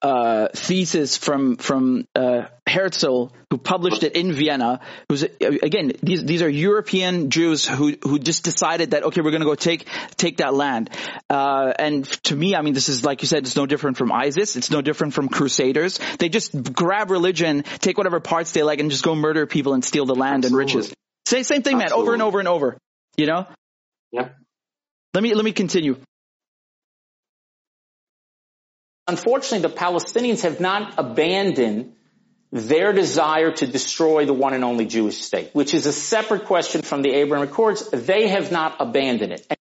uh, thesis from from uh, Herzl, who published it in Vienna. Who's again these these are European Jews who who just decided that okay we're going to go take take that land. Uh, and to me, I mean this is like you said, it's no different from ISIS. It's no different from Crusaders. They just grab religion, take whatever parts they like, and just go murder people and steal the land Absolutely. and riches. Say same thing, Absolutely. man, over and over and over. You know. Yeah. Let me let me continue. Unfortunately, the Palestinians have not abandoned their desire to destroy the one and only Jewish state, which is a separate question from the Abraham Accords. They have not abandoned it.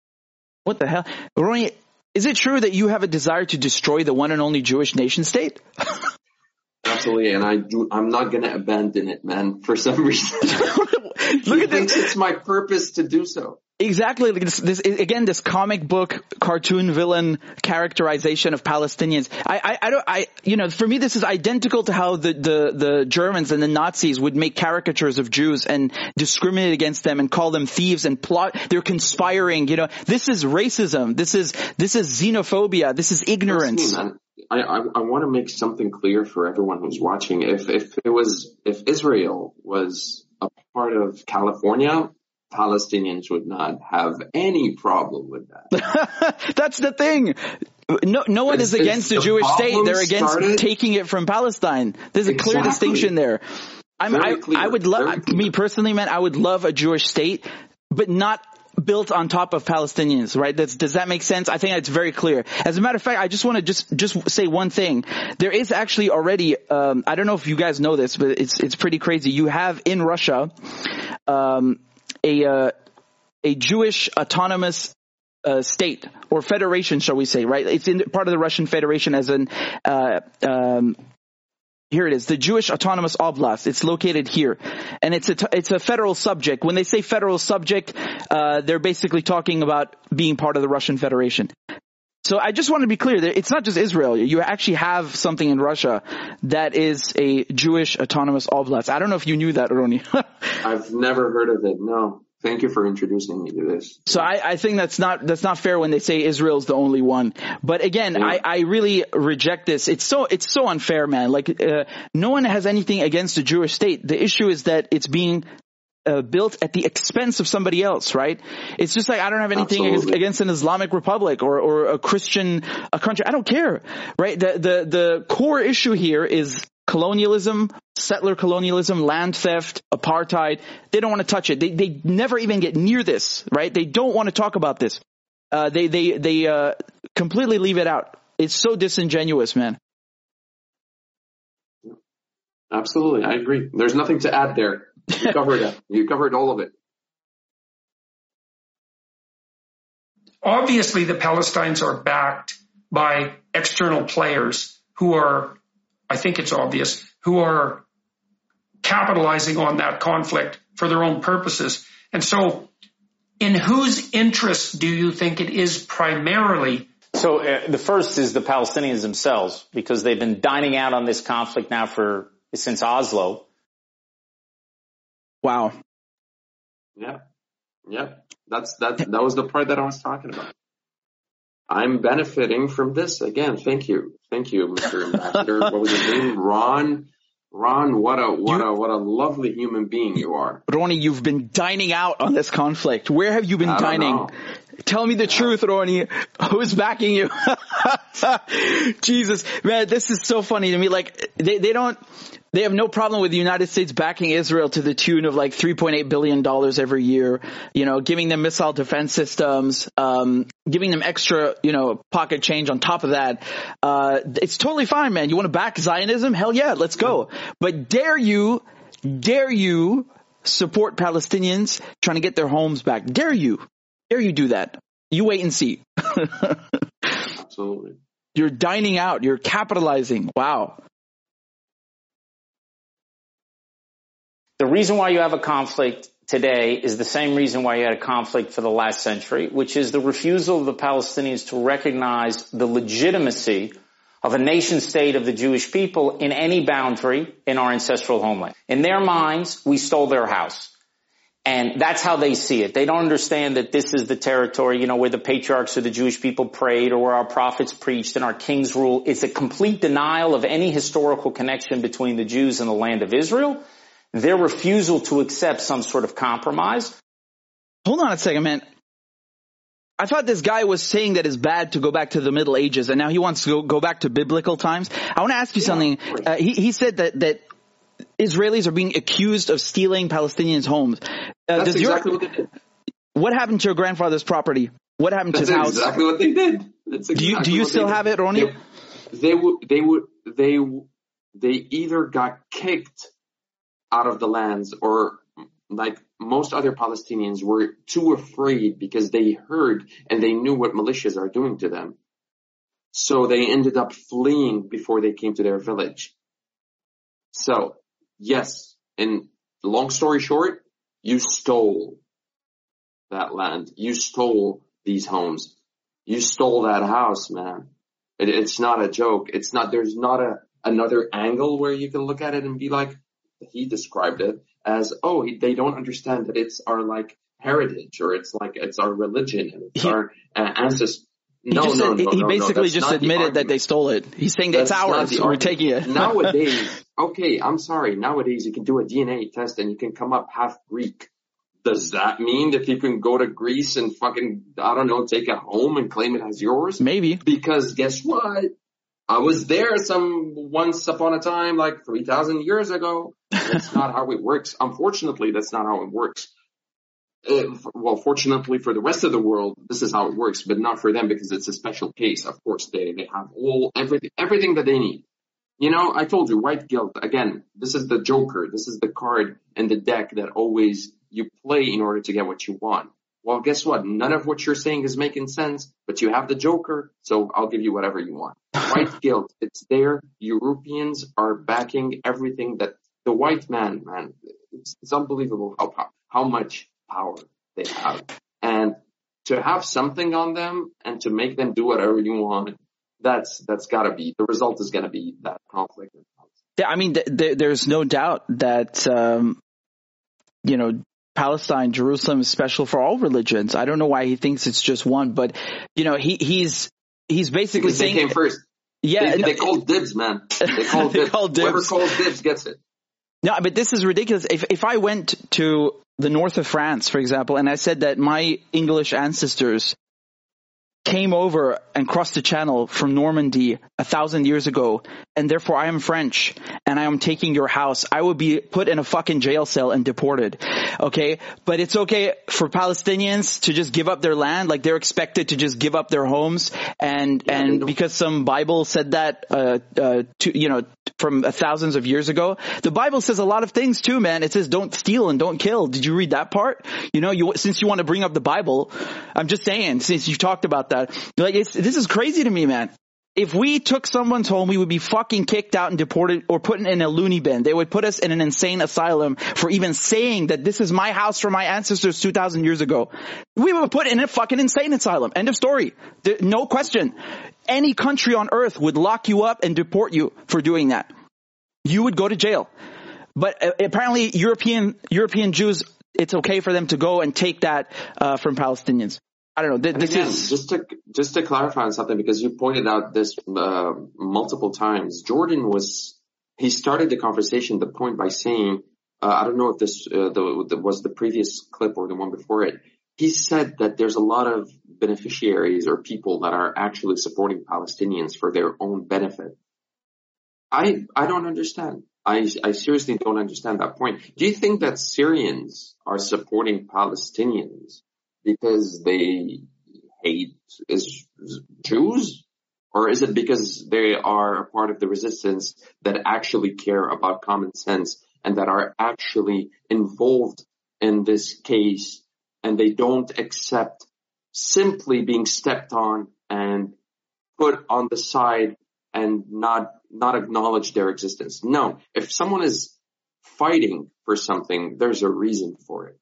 What the hell? Ronnie, is it true that you have a desire to destroy the one and only Jewish nation state? Absolutely, and I do. I'm not going to abandon it, man. For some reason, look at this. It's my purpose to do so. Exactly. This, this, again, this comic book cartoon villain characterization of Palestinians. I, I, I don't, I, you know, for me, this is identical to how the, the, the Germans and the Nazis would make caricatures of Jews and discriminate against them and call them thieves and plot. They're conspiring. You know, this is racism. This is, this is xenophobia. This is ignorance. I, I, I want to make something clear for everyone who's watching. If, if it was, if Israel was a part of California, Palestinians would not have any problem with that. That's the thing. No, no one is against the, Jewish state. They're against started, taking it from Palestine. There's a exactly. clear distinction there. I'm, I, I, would love, me personally, man, I would love a Jewish state, but not built on top of Palestinians, right? That's, does that make sense? I think that's very clear. As a matter of fact, I just want to just just say one thing. There is actually already, um, I don't know if you guys know this, but it's it's pretty crazy. You have in Russia um, a uh, a Jewish autonomous uh, state or federation, shall we say? Right? It's in part of the Russian Federation as an. Uh, um, here it is, the Jewish Autonomous Oblast. It's located here, and it's a it's a federal subject. When they say federal subject, uh, they're basically talking about being part of the Russian Federation. So I just want to be clear that it's not just Israel. You actually have something in Russia that is a Jewish autonomous oblast. I don't know if you knew that, Roni. I've never heard of it. No. Thank you for introducing me to this. So I, I, think that's not that's not fair when they say Israel's the only one. But again, yeah. I, I really reject this. It's so it's so unfair, man. Like uh, no one has anything against the Jewish state. The issue is that it's being uh, built at the expense of somebody else, right? It's just like I don't have anything against, against, an Islamic republic or, or a Christian a country. I don't care, right? The the the core issue here is colonialism, settler colonialism, land theft, apartheid. They don't want to touch it. They they never even get near this, right? They don't want to talk about this. Uh, they they they uh, completely leave it out. It's so disingenuous, man. Absolutely, I agree. There's nothing to add there. You covered it. You covered all of it. Obviously, the Palestinians are backed by external players who are, I think it's obvious, who are capitalizing on that conflict for their own purposes. And so, in whose interest do you think it is primarily? So, uh, the first is the Palestinians themselves, because they've been dining out on this conflict now for since Oslo. Wow. Yeah. Yeah. That's that that was the part that I was talking about. I'm benefiting from this again. Thank you. Thank you, Mr. Ambassador. what was your name? Ron Ron, what a what you, a what a lovely human being you are. Roni, you've been dining out on this conflict. Where have you been I dining? Tell me the yeah. truth, Roni. Who's backing you? Jesus, man, this is so funny to me. Like they they don't they have no problem with the United States backing Israel to the tune of like 3.8 billion dollars every year. You know, giving them missile defense systems, um, giving them extra, you know, pocket change on top of that. Uh, it's totally fine, man. You want to back Zionism? Hell yeah, let's go. But dare you, dare you support Palestinians trying to get their homes back? Dare you? Dare you do that? You wait and see. Absolutely. You're dining out. You're capitalizing. Wow. The reason why you have a conflict today is the same reason why you had a conflict for the last century, which is the refusal of the Palestinians to recognize the legitimacy of a nation state of the Jewish people in any boundary in our ancestral homeland. In their minds, we stole their house. And that's how they see it. They don't understand that this is the territory, you know, where the patriarchs of the Jewish people prayed or where our prophets preached and our kings rule. It's a complete denial of any historical connection between the Jews and the land of Israel their refusal to accept some sort of compromise. Hold on a second, man. I thought this guy was saying that it's bad to go back to the Middle Ages, and now he wants to go, go back to biblical times. I want to ask you yeah, something. Uh, he, he said that that Israelis are being accused of stealing Palestinians' homes. Uh, That's exactly your, what they did. What happened to your grandfather's property? What happened That's to his house? Exactly what they did. That's exactly do you do you still have it, Roni? They, they would they would they they either got kicked out of the lands or like most other Palestinians were too afraid because they heard and they knew what militias are doing to them. So they ended up fleeing before they came to their village. So yes, and long story short, you stole that land. You stole these homes. You stole that house, man. It, it's not a joke. It's not, there's not a, another angle where you can look at it and be like, he described it as, oh, they don't understand that it's our like heritage or it's like it's our religion and it's he, our uh, ancestors. No, no, said, no, he no, basically no, just admitted the that they stole it. He's saying that's it's ours. We're taking it. nowadays, okay, I'm sorry. Nowadays, you can do a DNA test and you can come up half Greek. Does that mean that you can go to Greece and fucking, I don't know, take it home and claim it as yours? Maybe. Because guess what? I was there some once upon a time, like 3,000 years ago. That's not how it works. Unfortunately, that's not how it works. Well, fortunately for the rest of the world, this is how it works, but not for them because it's a special case. Of course, they, they have all, everything, everything that they need. You know, I told you, white guilt, again, this is the joker. This is the card in the deck that always you play in order to get what you want. Well, guess what? None of what you're saying is making sense, but you have the Joker, so I'll give you whatever you want. White guilt, it's there. Europeans are backing everything that the white man, man, it's, it's unbelievable how, how much power they have. And to have something on them and to make them do whatever you want, that's that's got to be the result is going to be that conflict. Yeah, I mean, th- th- there's no doubt that um, you know Palestine, Jerusalem is special for all religions. I don't know why he thinks it's just one, but you know, he he's he's basically because saying they came first. Yeah, they, they call dibs, man. They call dibs. call dibs. Whoever calls dibs gets it. No, but this is ridiculous. If if I went to the north of France, for example, and I said that my English ancestors came over and crossed the channel from Normandy a thousand years ago, and therefore I am French, and I am taking your house, I would be put in a fucking jail cell and deported. Okay? But it's okay for Palestinians to just give up their land, like they're expected to just give up their homes, and, and because some Bible said that, uh, uh, to, you know, from thousands of years ago. The Bible says a lot of things too, man. It says don't steal and don't kill. Did you read that part? You know, you, since you want to bring up the Bible, I'm just saying, since you talked about that, like this is crazy to me, man. If we took someone's home, we would be fucking kicked out and deported or put in a loony bin. They would put us in an insane asylum for even saying that this is my house from my ancestors 2000 years ago. We would put in a fucking insane asylum. End of story. No question. Any country on earth would lock you up and deport you for doing that. You would go to jail. But uh, apparently European, European Jews, it's okay for them to go and take that, uh, from Palestinians. I don't know. This again, is just to just to clarify on something because you pointed out this uh, multiple times. Jordan was he started the conversation, the point by saying, uh, I don't know if this uh, the, the, was the previous clip or the one before it. He said that there's a lot of beneficiaries or people that are actually supporting Palestinians for their own benefit. I I don't understand. I I seriously don't understand that point. Do you think that Syrians are supporting Palestinians? because they hate is Jews? Or is it because they are a part of the resistance that actually care about common sense and that are actually involved in this case and they don't accept simply being stepped on and put on the side and not, not acknowledge their existence. No, if someone is fighting for something, there's a reason for it.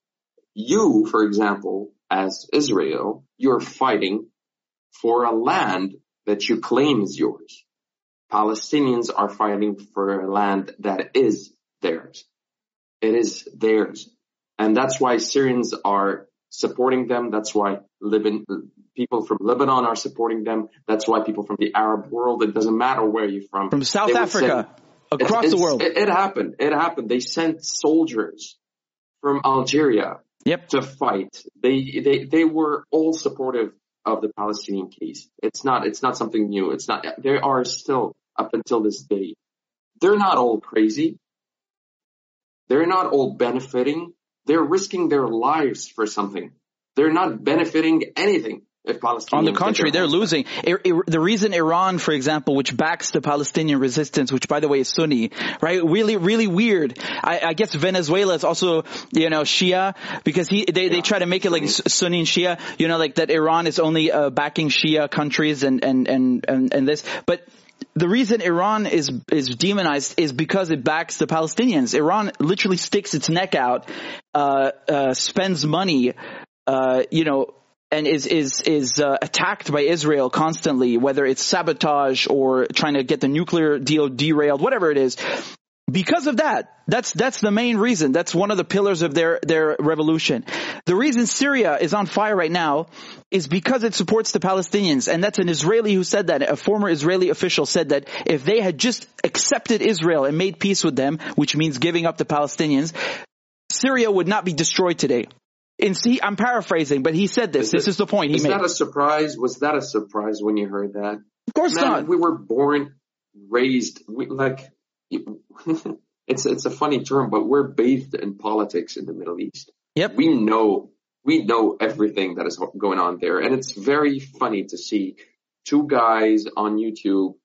You, for example, as Israel, you're fighting for a land that you claim is yours. Palestinians are fighting for a land that is theirs. It is theirs. And that's why Syrians are supporting them. That's why Liban, people from Lebanon are supporting them. That's why people from the Arab world, it doesn't matter where you're from. From South Africa, send, across the world. It, it happened. It happened. They sent soldiers from Algeria yep. to fight. They, they, they were all supportive of the Palestinian case. It's not, it's not something new. It's not, there are still up until this day. They're not all crazy. They're not all benefiting. They're risking their lives for something. They're not benefiting anything. If Palestine on the contrary, they're losing. the reason Iran, for example, which backs the Palestinian resistance, which by the way is Sunni, right? Really, really weird. I, I guess Venezuela is also, you know, Shia because he they, yeah. they try to make it like Sunni and Shia, you know, like that Iran is only uh, backing Shia countries and and and and, and this, but the reason Iran is is demonized is because it backs the Palestinians. Iran literally sticks its neck out, uh, uh, spends money, uh, you know, and is is is uh, attacked by Israel constantly, whether it's sabotage or trying to get the nuclear deal derailed, whatever it is. Because of that, that's that's the main reason. That's one of the pillars of their their revolution. The reason Syria is on fire right now is because it supports the Palestinians, and that's an Israeli who said that. A former Israeli official said that if they had just accepted Israel and made peace with them, which means giving up the Palestinians, Syria would not be destroyed today. In, he, I'm paraphrasing, but he said this. Is this it, is the point he is made. Was that a surprise? Was that a surprise when you heard that? Of course Man, not. We were born, raised, we, like, it's, it's a funny term, but we're bathed in politics in the Middle East. Yep. We know, we know everything that is going on there. And it's very funny to see two guys on YouTube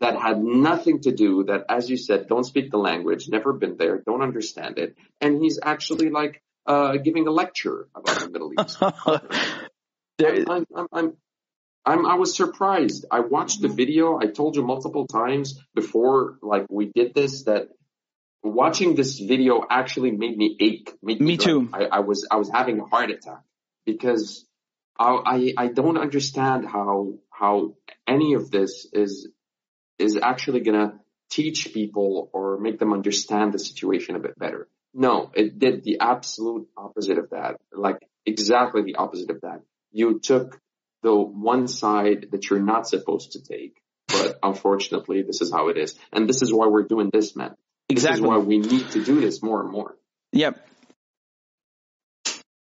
that had nothing to do that, as you said, don't speak the language, never been there, don't understand it. And he's actually like, uh, giving a lecture about the Middle East. I'm, I'm, I'm, I'm, i was surprised. I watched the mm-hmm. video. I told you multiple times before, like we did this, that watching this video actually made me ache. Made me, me too. I, I was, I was having a heart attack because I, I don't understand how, how any of this is, is actually gonna teach people or make them understand the situation a bit better. No, it did the absolute opposite of that. Like exactly the opposite of that. You took the one side that you're not supposed to take. But unfortunately, this is how it is. And this is why we're doing this, man. Exactly. This is why we need to do this more and more. Yep.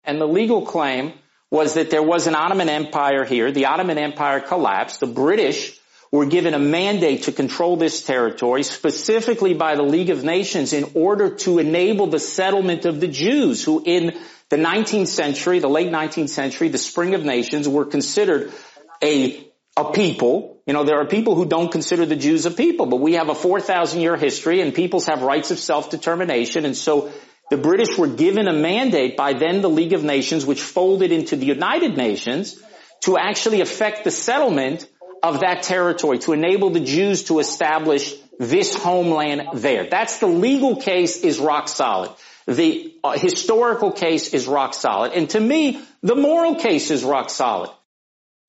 And the legal claim was that there was an Ottoman Empire here. The Ottoman Empire collapsed. The British were given a mandate to control this territory specifically by the League of Nations in order to enable the settlement of the Jews who in the 19th century, the late 19th century, the spring of nations were considered a, a people. You know, there are people who don't consider the Jews a people, but we have a 4,000 year history and peoples have rights of self-determination. And so the British were given a mandate by then the League of Nations, which folded into the United Nations, to actually affect the settlement of that territory to enable the Jews to establish this homeland there. That's the legal case is rock solid. The uh, historical case is rock solid. And to me, the moral case is rock solid.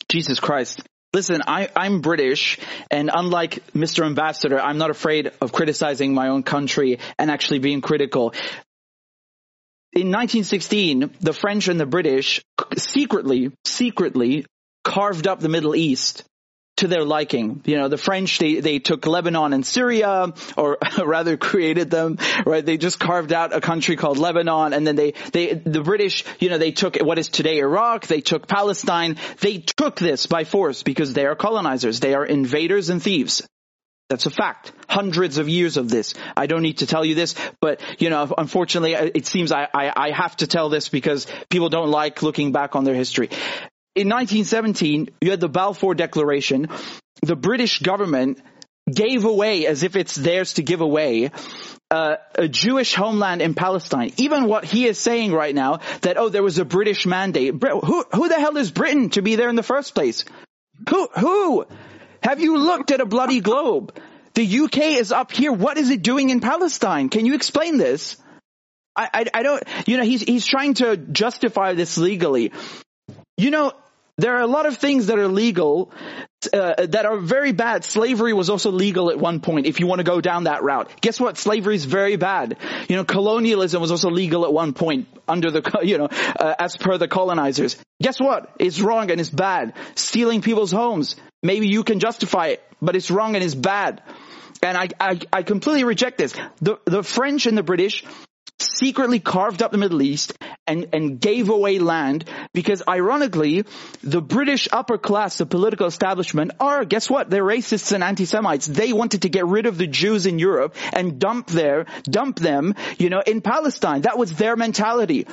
Jesus Christ. Listen, I, I'm British, and unlike Mr. Ambassador, I'm not afraid of criticizing my own country and actually being critical. In 1916, the French and the British secretly, secretly carved up the Middle East to their liking. You know, the French, they, they took Lebanon and Syria, or rather created them, right? They just carved out a country called Lebanon, and then they, they, the British, you know, they took what is today Iraq, they took Palestine, they took this by force because they are colonizers, they are invaders and thieves. That's a fact. Hundreds of years of this. I don't need to tell you this, but you know, unfortunately, it seems I, I, I have to tell this because people don't like looking back on their history in 1917, you had the Balfour Declaration. The British government gave away, as if it's theirs to give away, uh, a Jewish homeland in Palestine. Even what he is saying right now, that, oh, there was a British mandate. Who, who the hell is Britain to be there in the first place? Who, who? Have you looked at a bloody globe? The UK is up here. What is it doing in Palestine? Can you explain this? I, I, I don't, you know, he's, he's trying to justify this legally. You know, there are a lot of things that are legal uh, that are very bad. Slavery was also legal at one point if you want to go down that route. Guess what? Slavery is very bad. You know, colonialism was also legal at one point under the, you know, uh, as per the colonizers. Guess what? It's wrong and it's bad. Stealing people's homes. Maybe you can justify it, but it's wrong and it's bad. And I, I, I completely reject this. The, the French and the British secretly carved up the Middle East and, and gave away land because ironically, the British upper class, the political establishment are, guess what? They're racists and anti-Semites. They wanted to get rid of the Jews in Europe and dump their, dump them, you know, in Palestine. That was their mentality.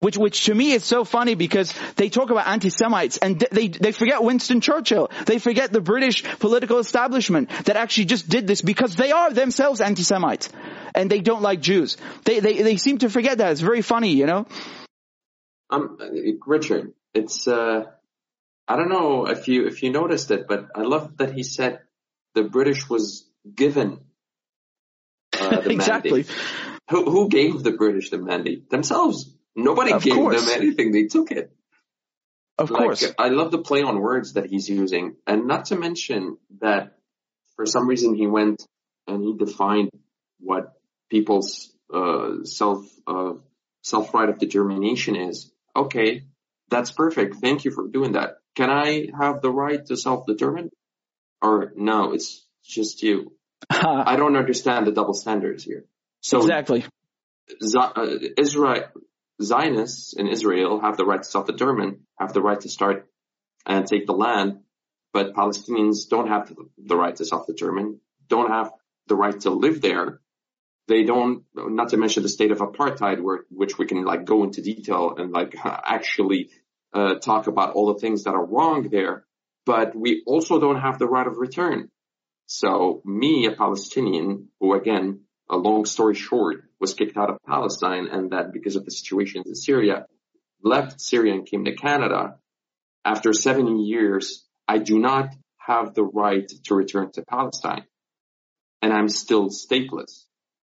Which, which to me is so funny because they talk about anti-Semites and they, they forget Winston Churchill. They forget the British political establishment that actually just did this because they are themselves anti-Semites and they don't like Jews. They, they, they seem to forget that. It's very funny, you know? Um, Richard, it's, uh, I don't know if you, if you noticed it, but I love that he said the British was given uh, the exactly. mandate. Who, who gave the British the mandate? Themselves. Nobody of gave course. them anything. They took it. Of like, course. I love the play on words that he's using. And not to mention that for some reason he went and he defined what people's uh, self uh, self right of determination is. Okay, that's perfect. Thank you for doing that. Can I have the right to self determine? Or no, it's just you. I don't understand the double standards here. So exactly. Uh, Israel, Zionists in Israel have the right to self-determine, have the right to start and take the land, but Palestinians don't have the right to self-determine, don't have the right to live there. They don't, not to mention the state of apartheid, where, which we can like go into detail and like actually uh, talk about all the things that are wrong there. But we also don't have the right of return. So me, a Palestinian, who again a long story short, was kicked out of Palestine and that because of the situation in Syria, left Syria and came to Canada. After seven years, I do not have the right to return to Palestine and I'm still stateless.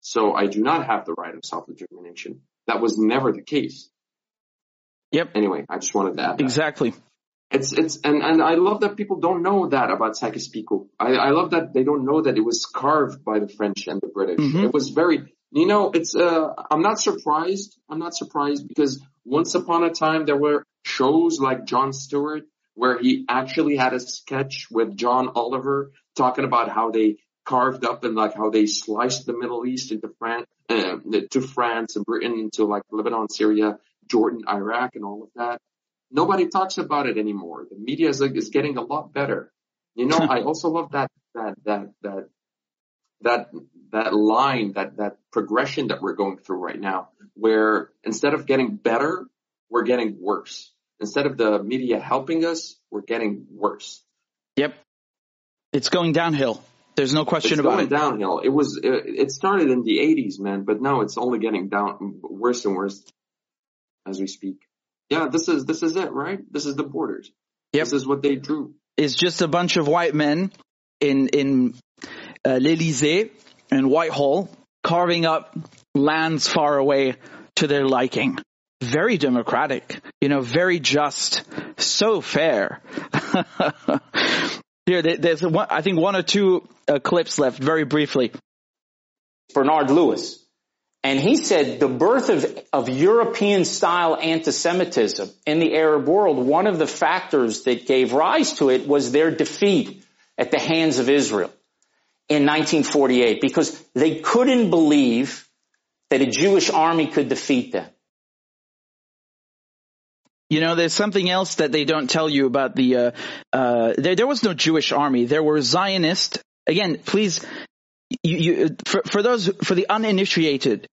So I do not have the right of self-determination. That was never the case. Yep. Anyway, I just wanted to add that. Exactly. It's it's and and I love that people don't know that about Sykes-Picot. I I love that they don't know that it was carved by the French and the British. Mm-hmm. It was very you know it's uh I'm not surprised. I'm not surprised because once upon a time there were shows like Jon Stewart where he actually had a sketch with John Oliver talking about how they carved up and like how they sliced the Middle East into France, uh, to France and Britain into like Lebanon, Syria, Jordan, Iraq, and all of that. Nobody talks about it anymore. The media is, is getting a lot better. You know, I also love that, that, that, that, that, that line, that, that progression that we're going through right now, where instead of getting better, we're getting worse. Instead of the media helping us, we're getting worse. Yep. It's going downhill. There's no question it's about going it. downhill. It was, it, started in the 80s, man, but now it's only getting down worse and worse as we speak. Yeah, this is this is it, right? This is the borders. Yep. This is what they drew. It's just a bunch of white men in in uh, l'Elysee and Whitehall carving up lands far away to their liking. Very democratic, you know, very just, so fair. Here, there's one, I think one or two uh, clips left, very briefly. Bernard Lewis and he said the birth of, of European style anti-Semitism in the Arab world, one of the factors that gave rise to it was their defeat at the hands of Israel in 1948 because they couldn't believe that a Jewish army could defeat them. You know, there's something else that they don't tell you about the, uh, uh, there, there was no Jewish army. There were Zionist, again, please, you, you, for, for those, for the uninitiated,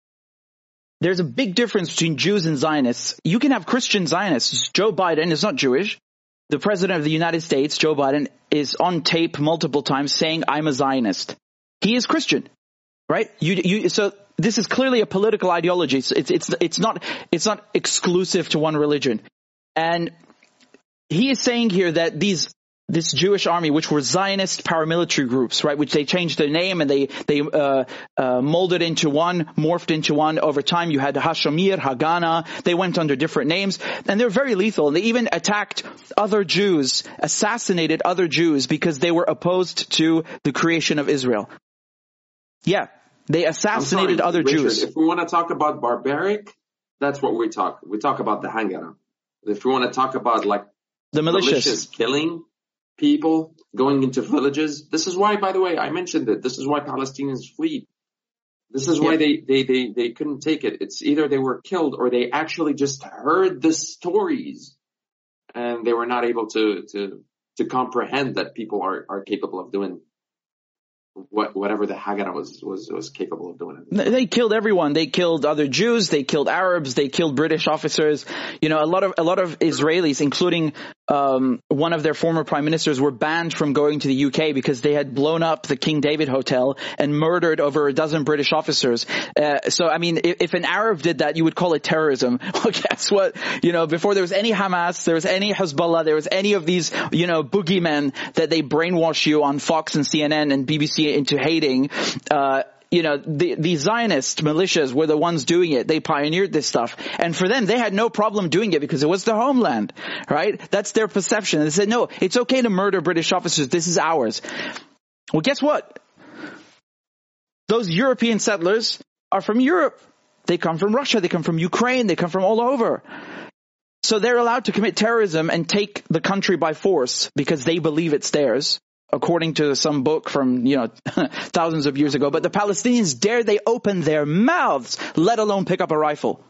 there's a big difference between Jews and Zionists. You can have Christian Zionists. Joe Biden is not Jewish. The president of the United States, Joe Biden, is on tape multiple times saying, I'm a Zionist. He is Christian, right? You, you, so this is clearly a political ideology. It's, it's, it's, it's not, it's not exclusive to one religion. And he is saying here that these this Jewish army, which were Zionist paramilitary groups, right, which they changed their name and they they uh, uh, molded into one, morphed into one. Over time, you had Hashomer, Haganah. They went under different names, and they're very lethal. And they even attacked other Jews, assassinated other Jews because they were opposed to the creation of Israel. Yeah, they assassinated sorry, other Richard, Jews. If we want to talk about barbaric, that's what we talk. We talk about the Haganah. If we want to talk about like the malicious, malicious killing, people going into villages. This is why, by the way, I mentioned it. This is why Palestinians flee. This is why they, they, they, they couldn't take it. It's either they were killed or they actually just heard the stories and they were not able to, to, to comprehend that people are, are capable of doing what, whatever the Haganah was, was, was capable of doing. They killed everyone. They killed other Jews. They killed Arabs. They killed British officers. You know, a lot of, a lot of Israelis, including, um, one of their former prime ministers were banned from going to the UK because they had blown up the King David Hotel and murdered over a dozen British officers. Uh, so, I mean, if, if, an Arab did that, you would call it terrorism. Well, guess what? You know, before there was any Hamas, there was any Hezbollah, there was any of these, you know, boogeymen that they brainwash you on Fox and CNN and BBC into hating, uh, you know, the, the Zionist militias were the ones doing it. They pioneered this stuff. And for them, they had no problem doing it because it was their homeland, right? That's their perception. They said, no, it's okay to murder British officers. This is ours. Well, guess what? Those European settlers are from Europe. They come from Russia. They come from Ukraine. They come from all over. So they're allowed to commit terrorism and take the country by force because they believe it's theirs according to some book from, you know, thousands of years ago. But the Palestinians, dare they open their mouths, let alone pick up a rifle?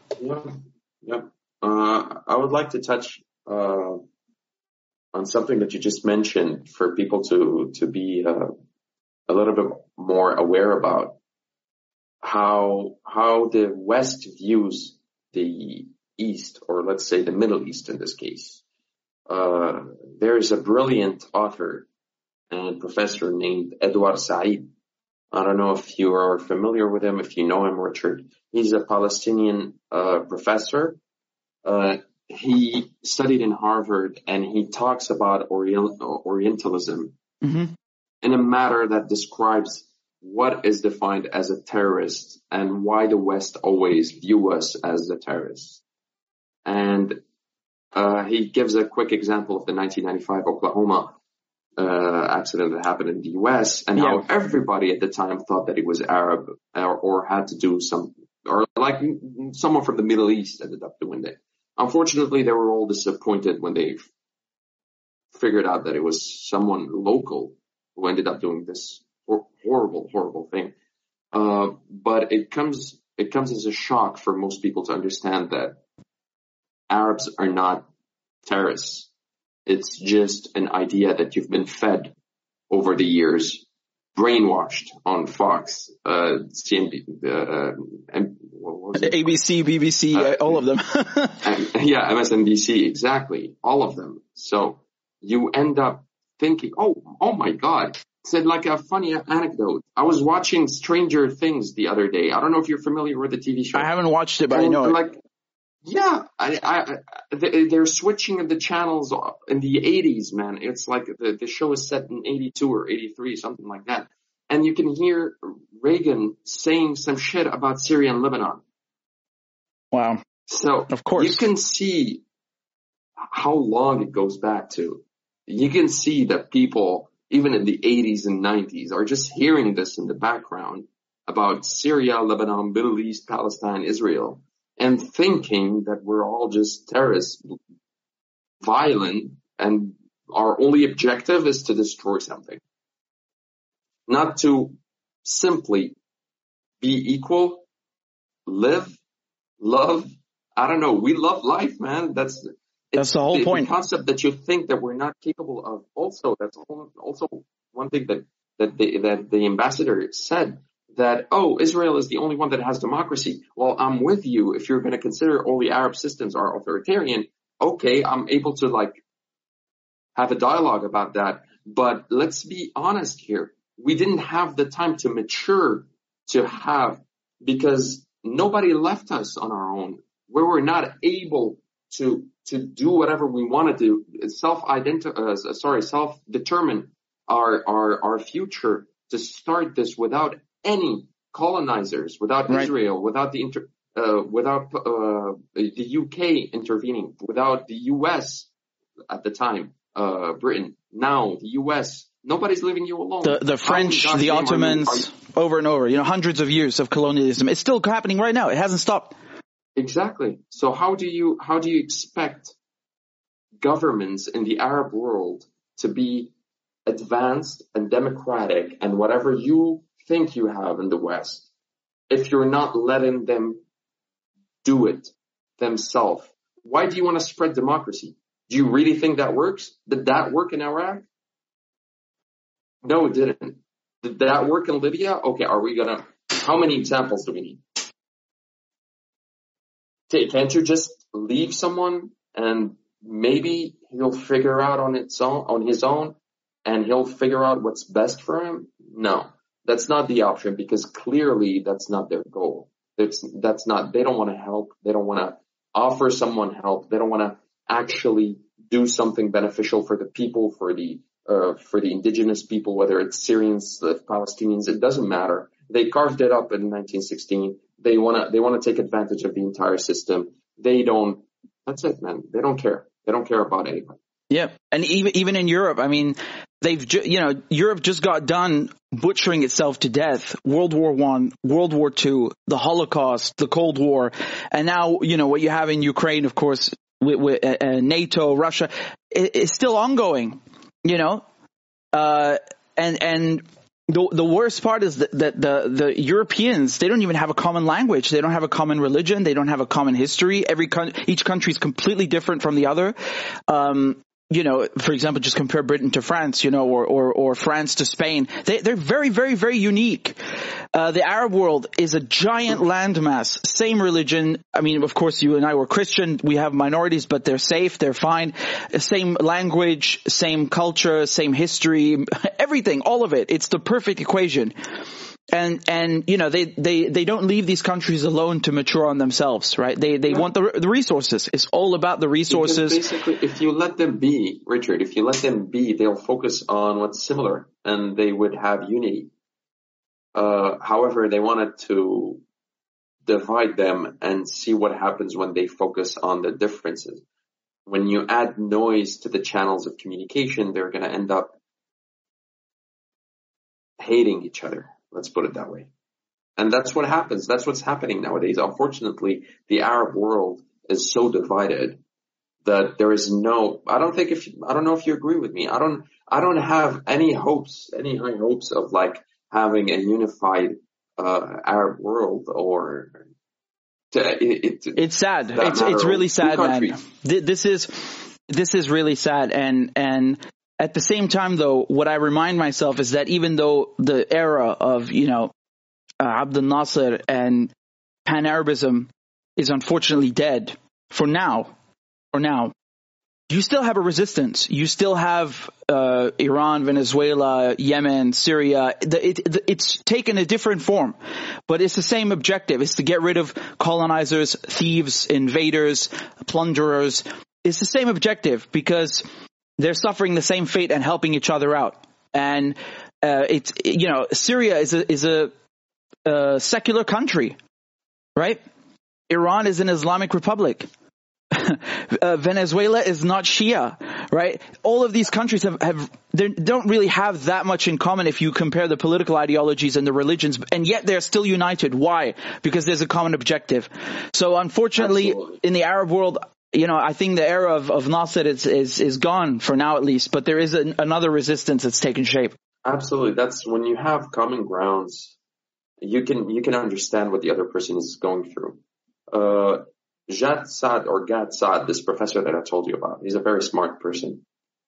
Yeah. Uh, I would like to touch, uh, on something that you just mentioned for people to, to be, uh, a little bit more aware about how, how the West views the East, or let's say the Middle East in this case. Uh, there is a brilliant author and professor named Edward Said. I don't know if you are familiar with him, if you know him, Richard. He's a Palestinian uh, professor. Uh, he studied in Harvard and he talks about Orient- Orientalism mm-hmm. in a matter that describes what is defined as a terrorist and why the West always view us as the terrorists. And Uh, he gives a quick example of the 1995 Oklahoma uh, accident that happened in the U.S. and yeah. how everybody at the time thought that he was Arab or, or, had to do some, or like someone from the Middle East ended up doing it. Unfortunately, they were all disappointed when they figured out that it was someone local who ended up doing this horrible, horrible thing. Uh, but it comes, it comes as a shock for most people to understand that Arabs are not terrorists. It's just an idea that you've been fed over the years, brainwashed on Fox, uh, CNB, uh, and ABC, BBC, uh, all of them. and, yeah, MSNBC, exactly, all of them. So you end up thinking, oh, oh my God. Said like a funny anecdote. I was watching Stranger Things the other day. I don't know if you're familiar with the TV show. I haven't watched it, but and I know like, it. Yeah, I, I, they're switching the channels in the 80s, man. It's like the, the show is set in 82 or 83, something like that. And you can hear Reagan saying some shit about Syria and Lebanon. Wow. So, of course, you can see how long it goes back to. You can see that people, even in the 80s and 90s, are just hearing this in the background about Syria, Lebanon, Middle East, Palestine, Israel and thinking that we're all just terrorists, violent, and our only objective is to destroy something. Not to simply be equal, live, love. I don't know. We love life, man. That's that's the whole the, point. The concept that you think that we're not capable of. Also, that's also one thing that that the, that the ambassador said that, oh, Israel is the only one that has democracy. Well, I'm with you. If you're going to consider all the Arab systems are authoritarian, okay, I'm able to like have a dialogue about that. But let's be honest here. We didn't have the time to mature to have because nobody left us on our own. We were not able to to do whatever we wanted to self uh, sorry, self determine our our our future to start this without any colonizers, without right. Israel, without the inter, uh, without uh, the UK intervening, without the US at the time, uh, Britain. Now the US, nobody's leaving you alone. The, the French, the Ottomans, are you, are you, over and over. You know, hundreds of years of colonialism. It's still happening right now. It hasn't stopped. Exactly. So how do you how do you expect governments in the Arab world to be advanced and democratic and whatever you think you have in the West if you're not letting them do it themselves? Why do you want to spread democracy? Do you really think that works? Did that work in Iraq? No, it didn't. Did that work in Libya? Okay, are we gonna, how many examples do we need? Okay, can't you just leave someone and maybe he'll figure out on its own, on his own and he'll figure out what's best for him? No. That's not the option because clearly that's not their goal. That's, that's not, they don't want to help. They don't want to offer someone help. They don't want to actually do something beneficial for the people, for the, uh, for the indigenous people, whether it's Syrians, the Palestinians, it doesn't matter. They carved it up in 1916. They want to, they want to take advantage of the entire system. They don't, that's it, man. They don't care. They don't care about anybody. Yeah, and even even in Europe, I mean, they've ju- you know Europe just got done butchering itself to death. World War One, World War Two, the Holocaust, the Cold War, and now you know what you have in Ukraine, of course, with, with uh, uh NATO, Russia, it, it's still ongoing. You know, uh, and and the the worst part is that, that the the Europeans they don't even have a common language. They don't have a common religion. They don't have a common history. Every con- each country is completely different from the other. Um, you know, for example, just compare Britain to France, you know, or, or, or France to Spain. They, they're very, very, very unique. Uh, the Arab world is a giant landmass, same religion. I mean, of course, you and I were Christian. We have minorities, but they're safe. They're fine. Same language, same culture, same history, everything, all of it. It's the perfect equation and and you know they they they don't leave these countries alone to mature on themselves right they they yeah. want the the resources it's all about the resources because basically if you let them be richard if you let them be they'll focus on what's similar and they would have unity uh, however they wanted to divide them and see what happens when they focus on the differences when you add noise to the channels of communication, they're going to end up hating each other. Let's put it that way. And that's what happens. That's what's happening nowadays. Unfortunately, the Arab world is so divided that there is no, I don't think if, I don't know if you agree with me. I don't, I don't have any hopes, any high hopes of like having a unified, uh, Arab world or to, it, it, it's sad. It's, it's really sad, man. This is, this is really sad. And, and at the same time though, what I remind myself is that even though the era of, you know, uh, Abdel Nasser and Pan-Arabism is unfortunately dead for now, for now, you still have a resistance. You still have uh, Iran, Venezuela, Yemen, Syria. It, it, it's taken a different form, but it's the same objective. It's to get rid of colonizers, thieves, invaders, plunderers. It's the same objective because they're suffering the same fate and helping each other out. And uh, it's you know Syria is a is a, a secular country, right? Iran is an Islamic republic. uh, Venezuela is not Shia, right? All of these countries have, have they don't really have that much in common if you compare the political ideologies and the religions, and yet they're still united. Why? Because there's a common objective. So unfortunately, Absolutely. in the Arab world, you know, I think the era of, of Nasser is, is, is gone for now at least, but there is an, another resistance that's taken shape. Absolutely. That's when you have common grounds, you can, you can understand what the other person is going through. Uh, Jad Saad or Gad Saad, this professor that I told you about, he's a very smart person.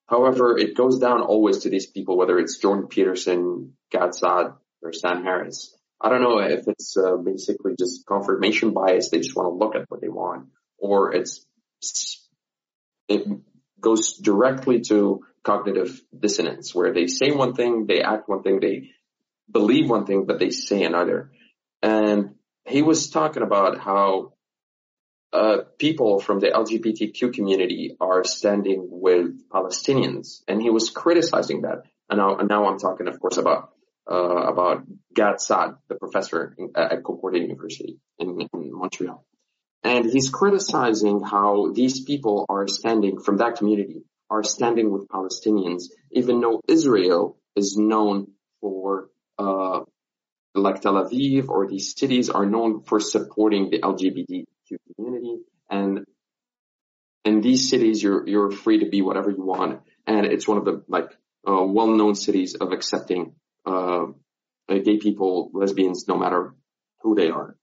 However, it goes down always to these people, whether it's Jordan Peterson, Gad Saad, or Sam Harris. I don't know if it's uh, basically just confirmation bias. They just want to look at what they want or it's it goes directly to cognitive dissonance where they say one thing, they act one thing, they believe one thing, but they say another. And he was talking about how uh, people from the LGBTQ community are standing with Palestinians, and he was criticizing that. And now, and now I'm talking, of course, about uh, about Gad Saad, the professor at Concordia University in, in Montreal. And he's criticizing how these people are standing from that community are standing with Palestinians, even though Israel is known for, uh, like Tel Aviv or these cities are known for supporting the LGBTQ community. And in these cities, you're, you're free to be whatever you want. And it's one of the like, uh, well-known cities of accepting, uh, gay people, lesbians, no matter who they are.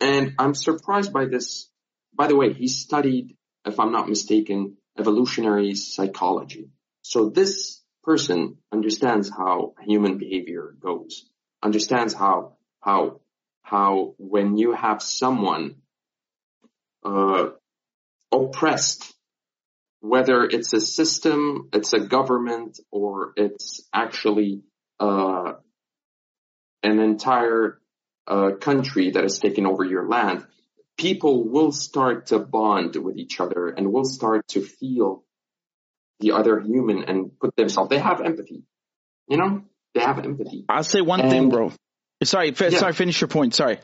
And I'm surprised by this. By the way, he studied, if I'm not mistaken, evolutionary psychology. So this person understands how human behavior goes, understands how, how, how when you have someone, uh, oppressed, whether it's a system, it's a government, or it's actually, uh, an entire uh, country that has taken over your land, people will start to bond with each other and will start to feel the other human and put themselves, they have empathy. You know, they have empathy. I'll say one and, thing, bro. Sorry, f- yeah. sorry, finish your point. Sorry.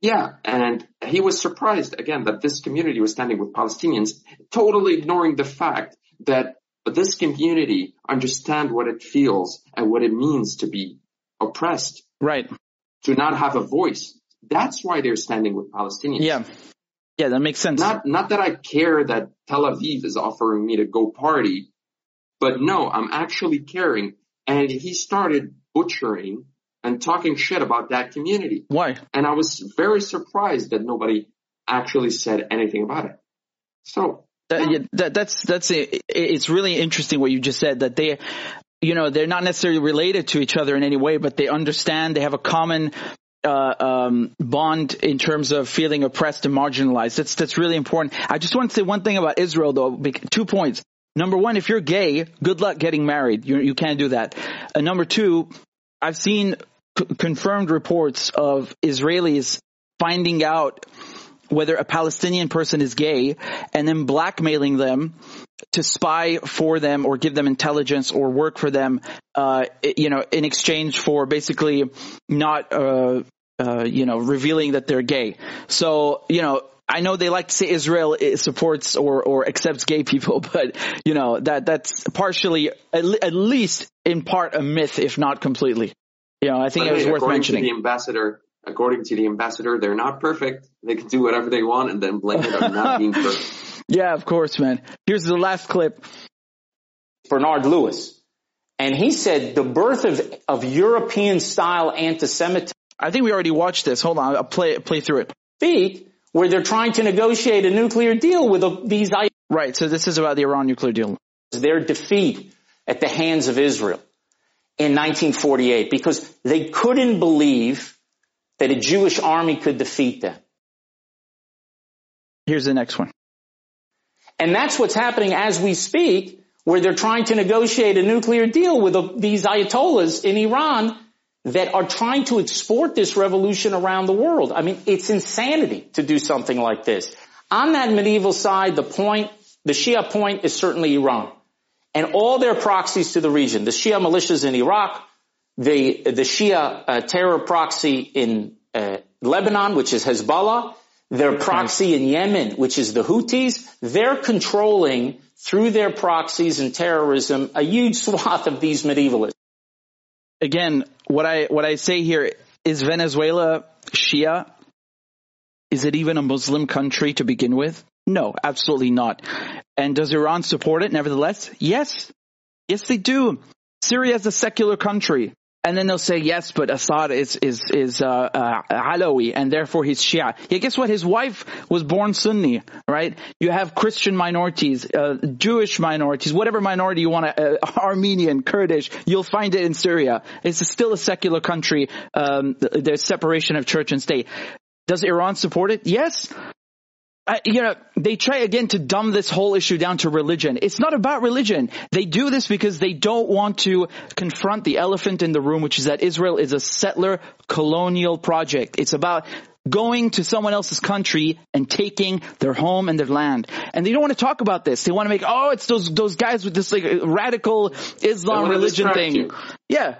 Yeah, and he was surprised again that this community was standing with Palestinians, totally ignoring the fact that this community understand what it feels and what it means to be oppressed. Right to not have a voice. That's why they're standing with Palestinians. Yeah. Yeah, that makes sense. Not, not that I care that Tel Aviv is offering me to go party, but no, I'm actually caring. And he started butchering and talking shit about that community. Why? And I was very surprised that nobody actually said anything about it. So that, yeah, that, that's that's a, it's really interesting what you just said that they you know, they're not necessarily related to each other in any way, but they understand, they have a common uh, um, bond in terms of feeling oppressed and marginalized. That's that's really important. I just want to say one thing about Israel, though. Two points. Number one, if you're gay, good luck getting married. You you can't do that. Uh, number two, I've seen c- confirmed reports of Israelis finding out whether a Palestinian person is gay and then blackmailing them to spy for them or give them intelligence or work for them, uh, you know, in exchange for basically not, uh, uh, you know, revealing that they're gay. So, you know, I know they like to say Israel supports or, or accepts gay people, but you know, that, that's partially, at, at least in part a myth, if not completely. You know, I think it was worth mentioning. the ambassador, according to the ambassador, they're not perfect. They can do whatever they want and then blame it on not being perfect. Yeah, of course, man. Here's the last clip. Bernard Lewis. And he said the birth of, of European style anti-Semitism. I think we already watched this. Hold on. I'll play, play through it. Speak where they're trying to negotiate a nuclear deal with these. Right. So this is about the Iran nuclear deal. Their defeat at the hands of Israel in 1948 because they couldn't believe that a Jewish army could defeat them. Here's the next one. And that's what's happening as we speak, where they're trying to negotiate a nuclear deal with these ayatollahs in Iran that are trying to export this revolution around the world. I mean, it's insanity to do something like this. On that medieval side, the point, the Shia point is certainly Iran and all their proxies to the region. The Shia militias in Iraq, the, the Shia uh, terror proxy in uh, Lebanon, which is Hezbollah, their proxy in Yemen, which is the Houthis, they're controlling through their proxies and terrorism a huge swath of these medievalists. Again, what I what I say here is Venezuela Shia. Is it even a Muslim country to begin with? No, absolutely not. And does Iran support it nevertheless? Yes. Yes, they do. Syria is a secular country. And then they'll say, yes, but Assad is, is, is, uh, uh, Alawi, and therefore he's Shia. Yeah, guess what? His wife was born Sunni, right? You have Christian minorities, uh, Jewish minorities, whatever minority you want to, uh, Armenian, Kurdish, you'll find it in Syria. It's still a secular country. Um, there's separation of church and state. Does Iran support it? Yes. Uh, you know, they try again to dumb this whole issue down to religion. It's not about religion. They do this because they don't want to confront the elephant in the room, which is that Israel is a settler colonial project. It's about going to someone else's country and taking their home and their land. And they don't want to talk about this. They want to make, oh, it's those, those guys with this like radical Islam religion thing. You. Yeah.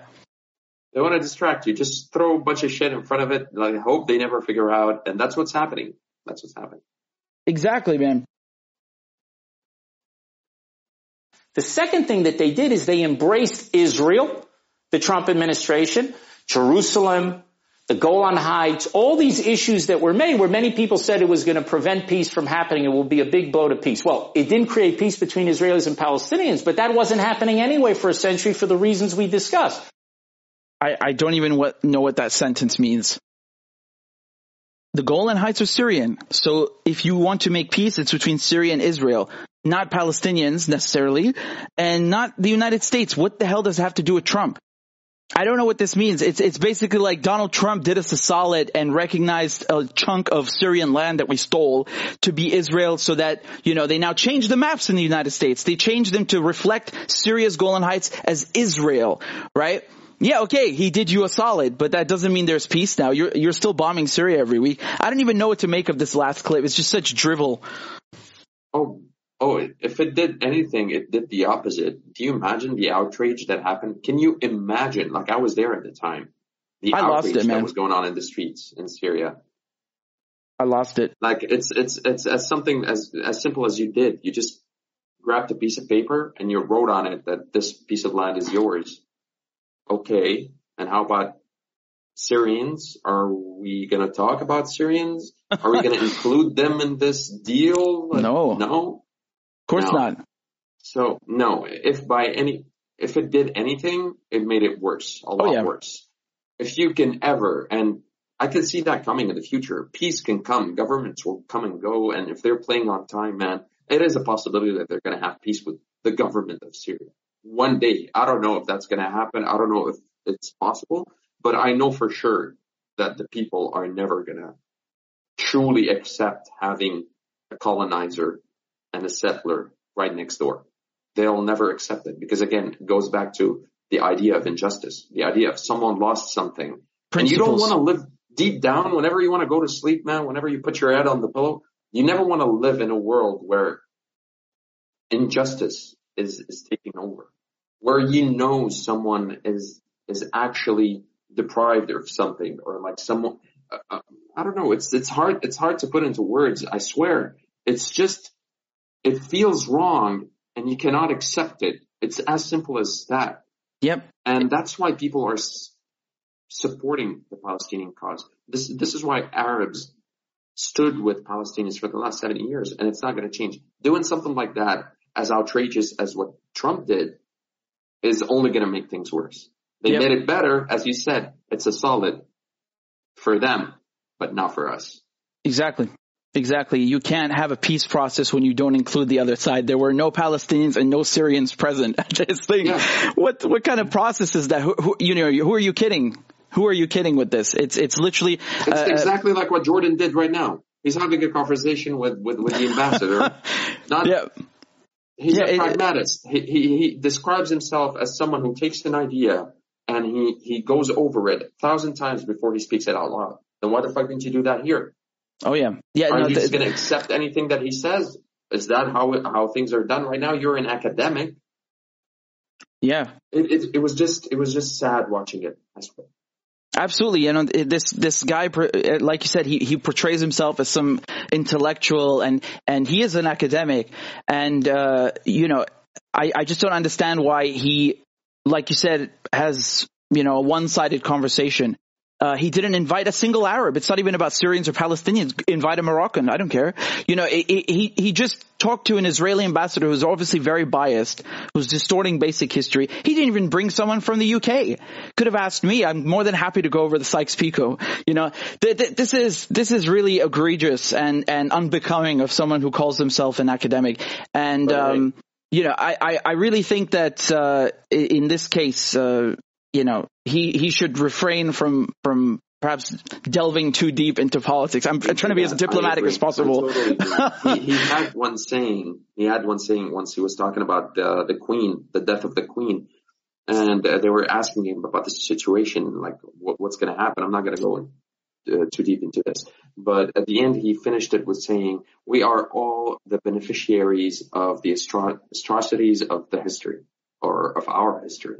They want to distract you. Just throw a bunch of shit in front of it. Like, hope they never figure out. And that's what's happening. That's what's happening. Exactly, man. The second thing that they did is they embraced Israel, the Trump administration, Jerusalem, the Golan Heights, all these issues that were made where many people said it was going to prevent peace from happening. It will be a big blow to peace. Well, it didn't create peace between Israelis and Palestinians, but that wasn't happening anyway for a century for the reasons we discussed. I, I don't even know what that sentence means the Golan Heights are Syrian. So if you want to make peace, it's between Syria and Israel, not Palestinians necessarily, and not the United States. What the hell does it have to do with Trump? I don't know what this means. It's it's basically like Donald Trump did us a solid and recognized a chunk of Syrian land that we stole to be Israel so that, you know, they now change the maps in the United States. They change them to reflect Syria's Golan Heights as Israel, right? Yeah, okay, he did you a solid, but that doesn't mean there's peace now. You're you're still bombing Syria every week. I don't even know what to make of this last clip. It's just such drivel. Oh, oh, if it did anything, it did the opposite. Do you imagine the outrage that happened? Can you imagine? Like I was there at the time. The I outrage it, that was going on in the streets in Syria. I lost it. Like it's it's it's as something as as simple as you did. You just grabbed a piece of paper and you wrote on it that this piece of land is yours Okay. And how about Syrians? Are we going to talk about Syrians? Are we going to include them in this deal? No. No? Of course no. not. So no, if by any, if it did anything, it made it worse, a oh, lot oh, yeah. worse. If you can ever, and I can see that coming in the future, peace can come, governments will come and go, and if they're playing on time, man, it is a possibility that they're going to have peace with the government of Syria one day. I don't know if that's going to happen. I don't know if it's possible, but I know for sure that the people are never going to truly accept having a colonizer and a settler right next door. They'll never accept it because again, it goes back to the idea of injustice, the idea of someone lost something Principles. and you don't want to live deep down whenever you want to go to sleep, man, whenever you put your head on the pillow, you never want to live in a world where injustice is, is taking over where you know someone is is actually deprived of something or like someone uh, uh, I don't know. It's it's hard. It's hard to put into words. I swear. It's just it feels wrong, and you cannot accept it. It's as simple as that. Yep. And that's why people are s- supporting the Palestinian cause. This this is why Arabs stood with Palestinians for the last 70 years, and it's not going to change. Doing something like that, as outrageous as what Trump did, is only going to make things worse. They yep. made it better, as you said. It's a solid for them, but not for us. Exactly. Exactly. You can't have a peace process when you don't include the other side. There were no Palestinians and no Syrians present at this thing. Yeah. What what kind of process is that? Who, who, you know, who are you kidding? Who are you kidding with this? It's it's literally. It's uh, exactly like what Jordan did right now. He's having a conversation with with, with the ambassador. Not. Yeah. He's yeah, a pragmatist. It, he, he he describes himself as someone who takes an idea and he he goes over it a thousand times before he speaks it out loud. Then why the fuck didn't you do that here? Oh yeah, yeah. Are no, you just going to accept anything that he says? Is that how how things are done right now? You're an academic. Yeah. It, it, it was just it was just sad watching it. I swear. Absolutely, you know this this guy, like you said, he he portrays himself as some intellectual, and and he is an academic, and uh, you know, I I just don't understand why he, like you said, has you know a one sided conversation uh, he didn't invite a single Arab. It's not even about Syrians or Palestinians. Invite a Moroccan. I don't care. You know, it, it, he he just talked to an Israeli ambassador who's obviously very biased, who's distorting basic history. He didn't even bring someone from the UK. Could have asked me. I'm more than happy to go over the Sykes-Picot. You know, th- th- this is this is really egregious and and unbecoming of someone who calls himself an academic. And right. um, you know, I, I, I really think that uh, in this case, uh, you know, he, he should refrain from, from perhaps delving too deep into politics. I'm, trying to be as diplomatic as possible. Totally he, he, had one saying, he had one saying once he was talking about uh, the queen, the death of the queen. And uh, they were asking him about the situation, like what, what's going to happen. I'm not going to go in, uh, too deep into this, but at the end he finished it with saying, "We are all the beneficiaries of the astro- atrocities of the history or of our history."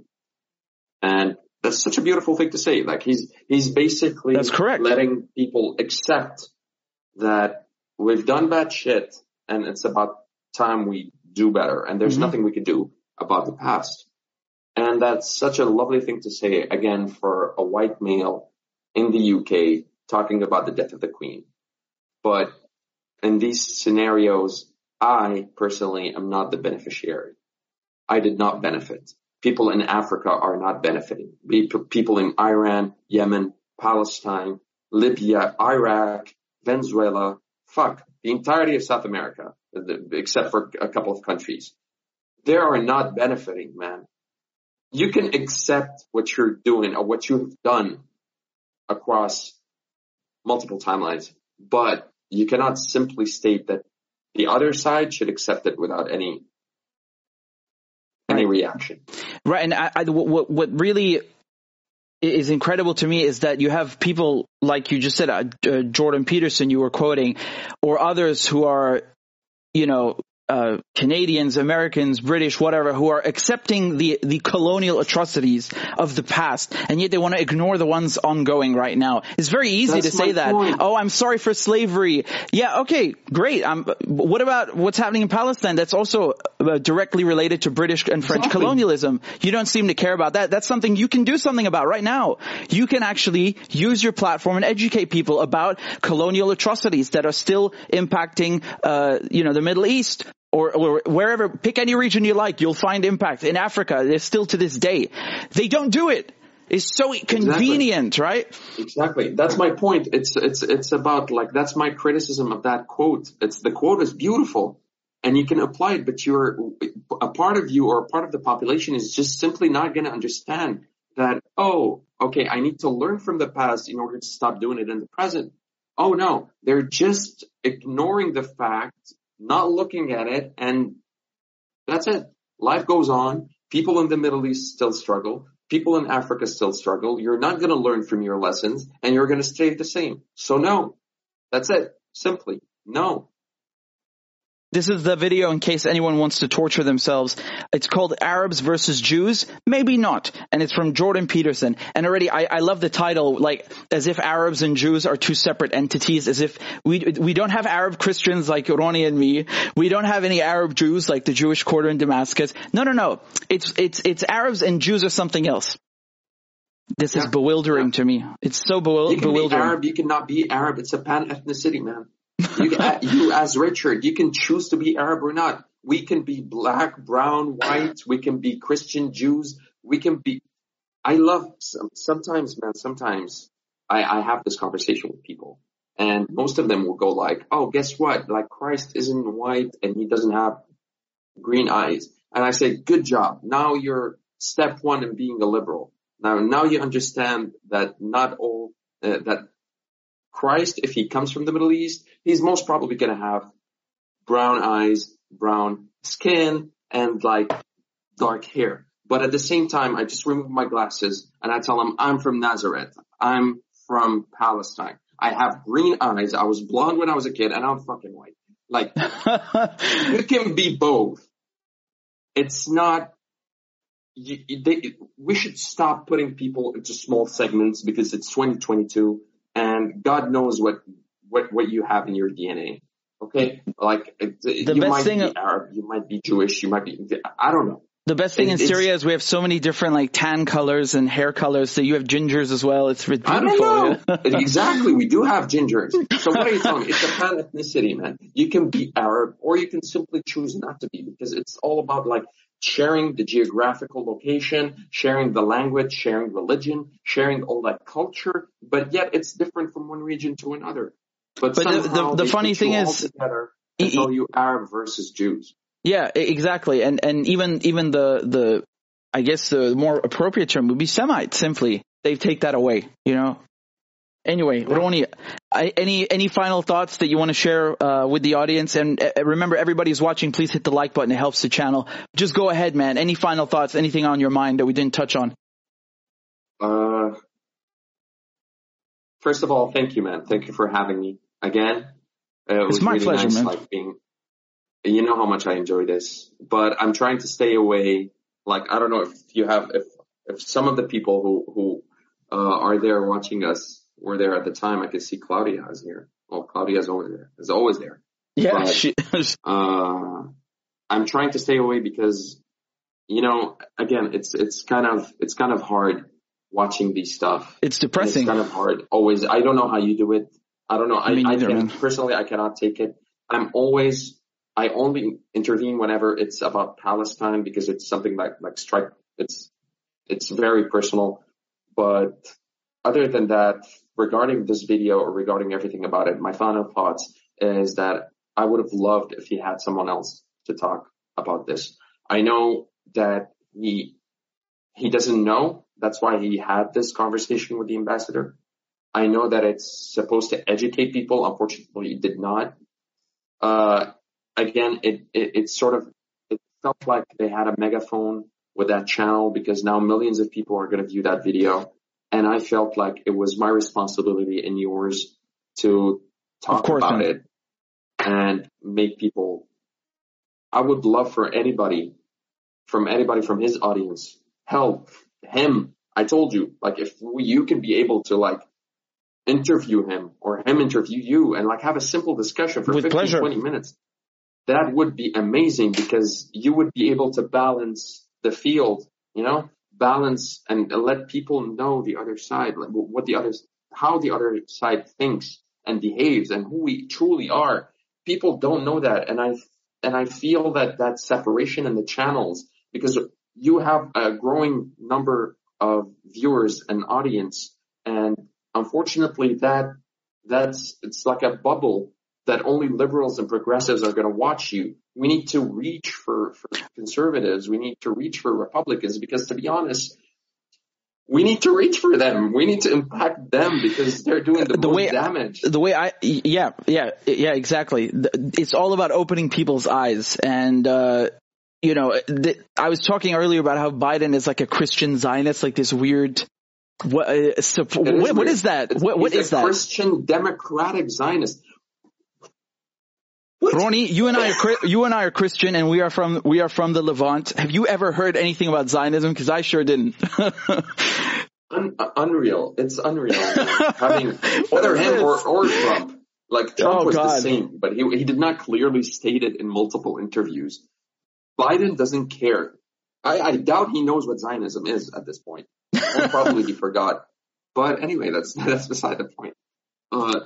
And that's such a beautiful thing to say. Like he's, he's basically that's correct. letting people accept that we've done bad shit and it's about time we do better. And there's mm-hmm. nothing we can do about the past. And that's such a lovely thing to say again for a white male in the UK talking about the death of the queen. But in these scenarios, I personally am not the beneficiary. I did not benefit people in Africa are not benefiting. People in Iran, Yemen, Palestine, Libya, Iraq, Venezuela, fuck, the entirety of South America, uh, except for a couple of countries. They are not benefiting, man. You can accept what you're doing or what you've done across multiple timelines, but you cannot simply state that the other side should accept it without any any reaction. Right, and I, I, what what really is incredible to me is that you have people like you just said, uh, uh, Jordan Peterson, you were quoting, or others who are, you know, uh, Canadians, Americans, British, whatever, who are accepting the, the colonial atrocities of the past, and yet they want to ignore the ones ongoing right now. It's very easy That's to say that. Point. Oh, I'm sorry for slavery. Yeah, okay, great. Um, what about what's happening in Palestine? That's also uh, directly related to British and French exactly. colonialism. You don't seem to care about that. That's something you can do something about right now. You can actually use your platform and educate people about colonial atrocities that are still impacting, uh, you know, the Middle East or, or wherever, pick any region you like, you'll find impact. In Africa, there's still to this day. They don't do it. It's so convenient, exactly. right? Exactly. That's my point. It's, it's, it's about like, that's my criticism of that quote. It's, the quote is beautiful and you can apply it, but you're, a part of you or a part of the population is just simply not going to understand that, oh, okay, I need to learn from the past in order to stop doing it in the present. Oh no, they're just ignoring the fact not looking at it, and that's it. Life goes on. People in the Middle East still struggle. People in Africa still struggle. You're not going to learn from your lessons, and you're going to stay the same. So no, that's it. Simply no. This is the video in case anyone wants to torture themselves. It's called Arabs versus Jews. Maybe not. And it's from Jordan Peterson. And already I, I love the title, like as if Arabs and Jews are two separate entities, as if we, we don't have Arab Christians like Ronnie and me. We don't have any Arab Jews like the Jewish quarter in Damascus. No, no, no. It's, it's, it's Arabs and Jews are something else. This yeah. is bewildering yeah. to me. It's so bewil- you can bewildering. Be Arab, you cannot be Arab. It's a pan ethnicity, man. You, you, as Richard, you can choose to be Arab or not. We can be black, brown, white. We can be Christian, Jews. We can be. I love sometimes, man. Sometimes I, I have this conversation with people, and most of them will go like, "Oh, guess what? Like Christ isn't white and he doesn't have green eyes." And I say, "Good job. Now you're step one in being a liberal." Now, now you understand that not all, uh, that Christ, if he comes from the Middle East, he's most probably going to have brown eyes, brown skin, and like dark hair. But at the same time, I just remove my glasses and I tell him, I'm from Nazareth. I'm from Palestine. I have green eyes. I was blonde when I was a kid and I'm fucking white. Like, you can be both. It's not you, they, we should stop putting people into small segments because it's 2022 and God knows what, what, what you have in your DNA. Okay. Like the you might be Arab, you might be Jewish, you might be, I don't know. The best thing it, in Syria is we have so many different like tan colors and hair colors. So you have gingers as well. It's beautiful. I don't know. exactly. We do have gingers. So what are you telling me? It's a pan ethnicity, man. You can be Arab or you can simply choose not to be because it's all about like sharing the geographical location, sharing the language, sharing religion, sharing all that culture, but yet it's different from one region to another. But, but the, the, the funny thing is, together and tell you Arab versus Jews. Yeah, exactly. And and even even the the I guess the more appropriate term would be Semite. Simply, they take that away. You know. Anyway. Roni, any any final thoughts that you want to share uh, with the audience? And uh, remember, everybody's watching. Please hit the like button; it helps the channel. Just go ahead, man. Any final thoughts? Anything on your mind that we didn't touch on? Uh, first of all, thank you, man. Thank you for having me again. Uh, it it's my really pleasure, nice, man. Like being, you know how much I enjoy this, but I'm trying to stay away. Like I don't know if you have if if some of the people who who uh, are there watching us were there at the time, I could see Claudia is here. Well, Claudia is always there. Is always there. Yeah. But, she, uh, I'm trying to stay away because, you know, again, it's, it's kind of, it's kind of hard watching these stuff. It's depressing. It's kind of hard always. I don't know how you do it. I don't know. I, I can, personally, I cannot take it. I'm always, I only intervene whenever it's about Palestine because it's something like, like strike. It's, it's very personal, but other than that, regarding this video or regarding everything about it, my final thoughts is that I would have loved if he had someone else to talk about this. I know that he, he doesn't know. That's why he had this conversation with the ambassador. I know that it's supposed to educate people. Unfortunately, it did not. Uh, again, it, it, it sort of, it felt like they had a megaphone with that channel because now millions of people are going to view that video and I felt like it was my responsibility and yours to talk course, about man. it and make people. I would love for anybody, from anybody from his audience, help him. I told you, like, if we, you can be able to like interview him or him interview you and like have a simple discussion for With 15, pleasure. 20 minutes, that would be amazing because you would be able to balance the field, you know? Balance and let people know the other side, like what the other, how the other side thinks and behaves and who we truly are. People don't know that. And I, and I feel that that separation in the channels because you have a growing number of viewers and audience. And unfortunately that, that's, it's like a bubble that only liberals and progressives are going to watch you. We need to reach for, for conservatives. We need to reach for Republicans because to be honest, we need to reach for them. We need to impact them because they're doing the, the most way, damage. The way I, yeah, yeah, yeah, exactly. It's all about opening people's eyes. And, uh, you know, the, I was talking earlier about how Biden is like a Christian Zionist, like this weird, what, uh, so, what, what is that? What, what is that? Christian Democratic Zionist Ronnie, you and I are you and I are Christian, and we are from we are from the Levant. Have you ever heard anything about Zionism? Because I sure didn't. Un- unreal. It's unreal. Having whether him or, or Trump, like Trump oh, was God. the same, but he he did not clearly state it in multiple interviews. Biden doesn't care. I, I doubt he knows what Zionism is at this point. probably he forgot. But anyway, that's that's beside the point. Uh,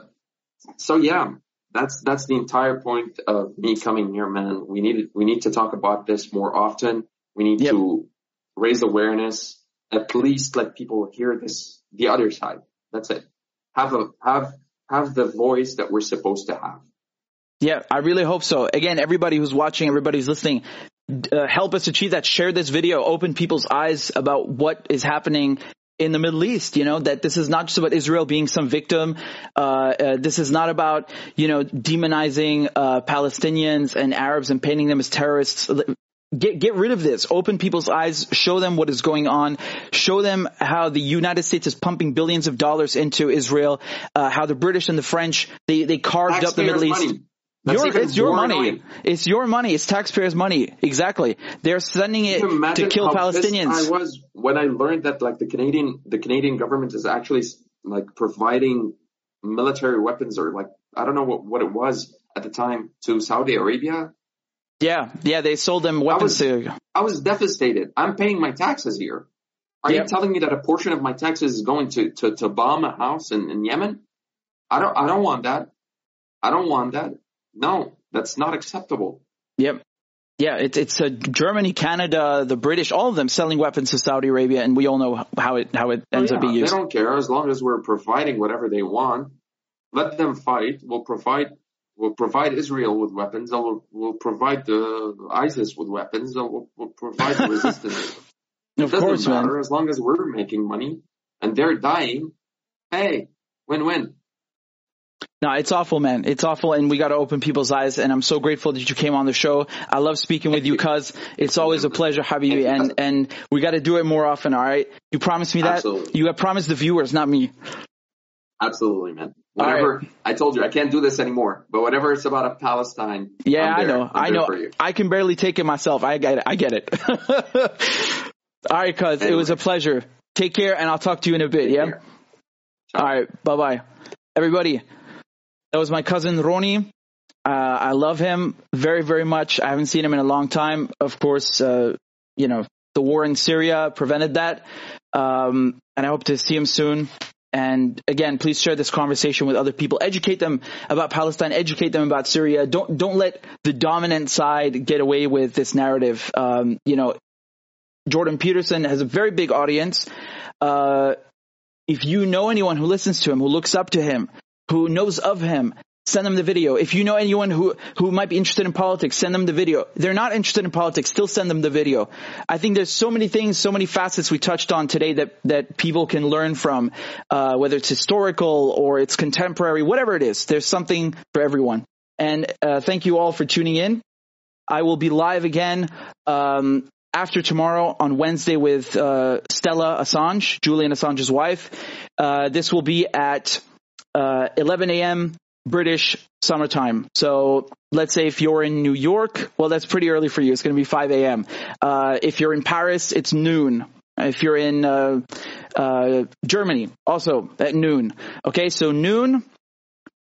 so yeah, that's that's the entire point of me coming here, man. We need we need to talk about this more often. We need yep. to raise awareness. At least let people hear this the other side. That's it. Have a have have the voice that we're supposed to have. Yeah, I really hope so. Again, everybody who's watching, everybody's listening, uh, help us achieve that. Share this video, open people's eyes about what is happening in the Middle East, you know, that this is not just about Israel being some victim. Uh, uh, this is not about, you know, demonizing uh, Palestinians and Arabs and painting them as terrorists. Get get rid of this. Open people's eyes. Show them what is going on. Show them how the United States is pumping billions of dollars into Israel. Uh, how the British and the French they they carved up the Middle East. Money. Your, it's your money. Annoying. It's your money. It's taxpayers' money. Exactly. They're sending it to kill Palestinians. I was when I learned that like the Canadian the Canadian government is actually like providing military weapons or like I don't know what what it was at the time to Saudi Arabia. Yeah, yeah, they sold them weapons I was, to. I was devastated. I'm paying my taxes here. Are yep. you telling me that a portion of my taxes is going to to, to bomb a house in, in Yemen? I don't I don't want that. I don't want that. No, that's not acceptable. Yep. Yeah, it's it's uh, Germany, Canada, the British, all of them selling weapons to Saudi Arabia, and we all know how it how it ends oh, yeah, up being used. They don't care as long as we're providing whatever they want. Let them fight. We'll provide we'll provide Israel with weapons. And we'll, we'll provide the ISIS with weapons. And we'll, we'll provide the resistance. it of doesn't course, matter man. as long as we're making money and they're dying. Hey, win-win. No, it's awful, man. It's awful, and we got to open people's eyes. And I'm so grateful that you came on the show. I love speaking with you, cuz it's always a pleasure, Habibi. And and we got to do it more often. All right, you promised me that. Absolutely. You have promised the viewers, not me. Absolutely, man. Whatever right. I told you, I can't do this anymore. But whatever it's about a Palestine, yeah, I know, i know. I can barely take it myself. I get it. I get it. all right, cuz anyway. it was a pleasure. Take care, and I'll talk to you in a bit. Take yeah. All right. Bye bye, everybody. That was my cousin Ronnie. Uh, I love him very, very much. I haven't seen him in a long time. Of course, uh, you know, the war in Syria prevented that. Um, and I hope to see him soon. And again, please share this conversation with other people. Educate them about Palestine. Educate them about Syria. Don't don't let the dominant side get away with this narrative. Um, you know, Jordan Peterson has a very big audience. Uh, if you know anyone who listens to him, who looks up to him, who knows of him, send them the video. If you know anyone who, who might be interested in politics, send them the video. They're not interested in politics, still send them the video. I think there's so many things, so many facets we touched on today that, that people can learn from, uh, whether it's historical or it's contemporary, whatever it is. There's something for everyone. And uh, thank you all for tuning in. I will be live again um, after tomorrow on Wednesday with uh, Stella Assange, Julian Assange's wife. Uh, this will be at uh, 11 a.m. British summertime. So let's say if you're in New York, well, that's pretty early for you. It's going to be 5 a.m. Uh, if you're in Paris, it's noon. If you're in uh, uh, Germany, also at noon. Okay, so noon,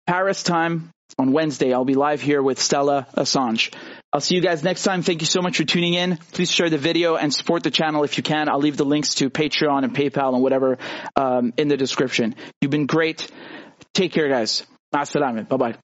Paris time on Wednesday. I'll be live here with Stella Assange. I'll see you guys next time. Thank you so much for tuning in. Please share the video and support the channel if you can. I'll leave the links to Patreon and PayPal and whatever um, in the description. You've been great. Take care, guys. Bye bye.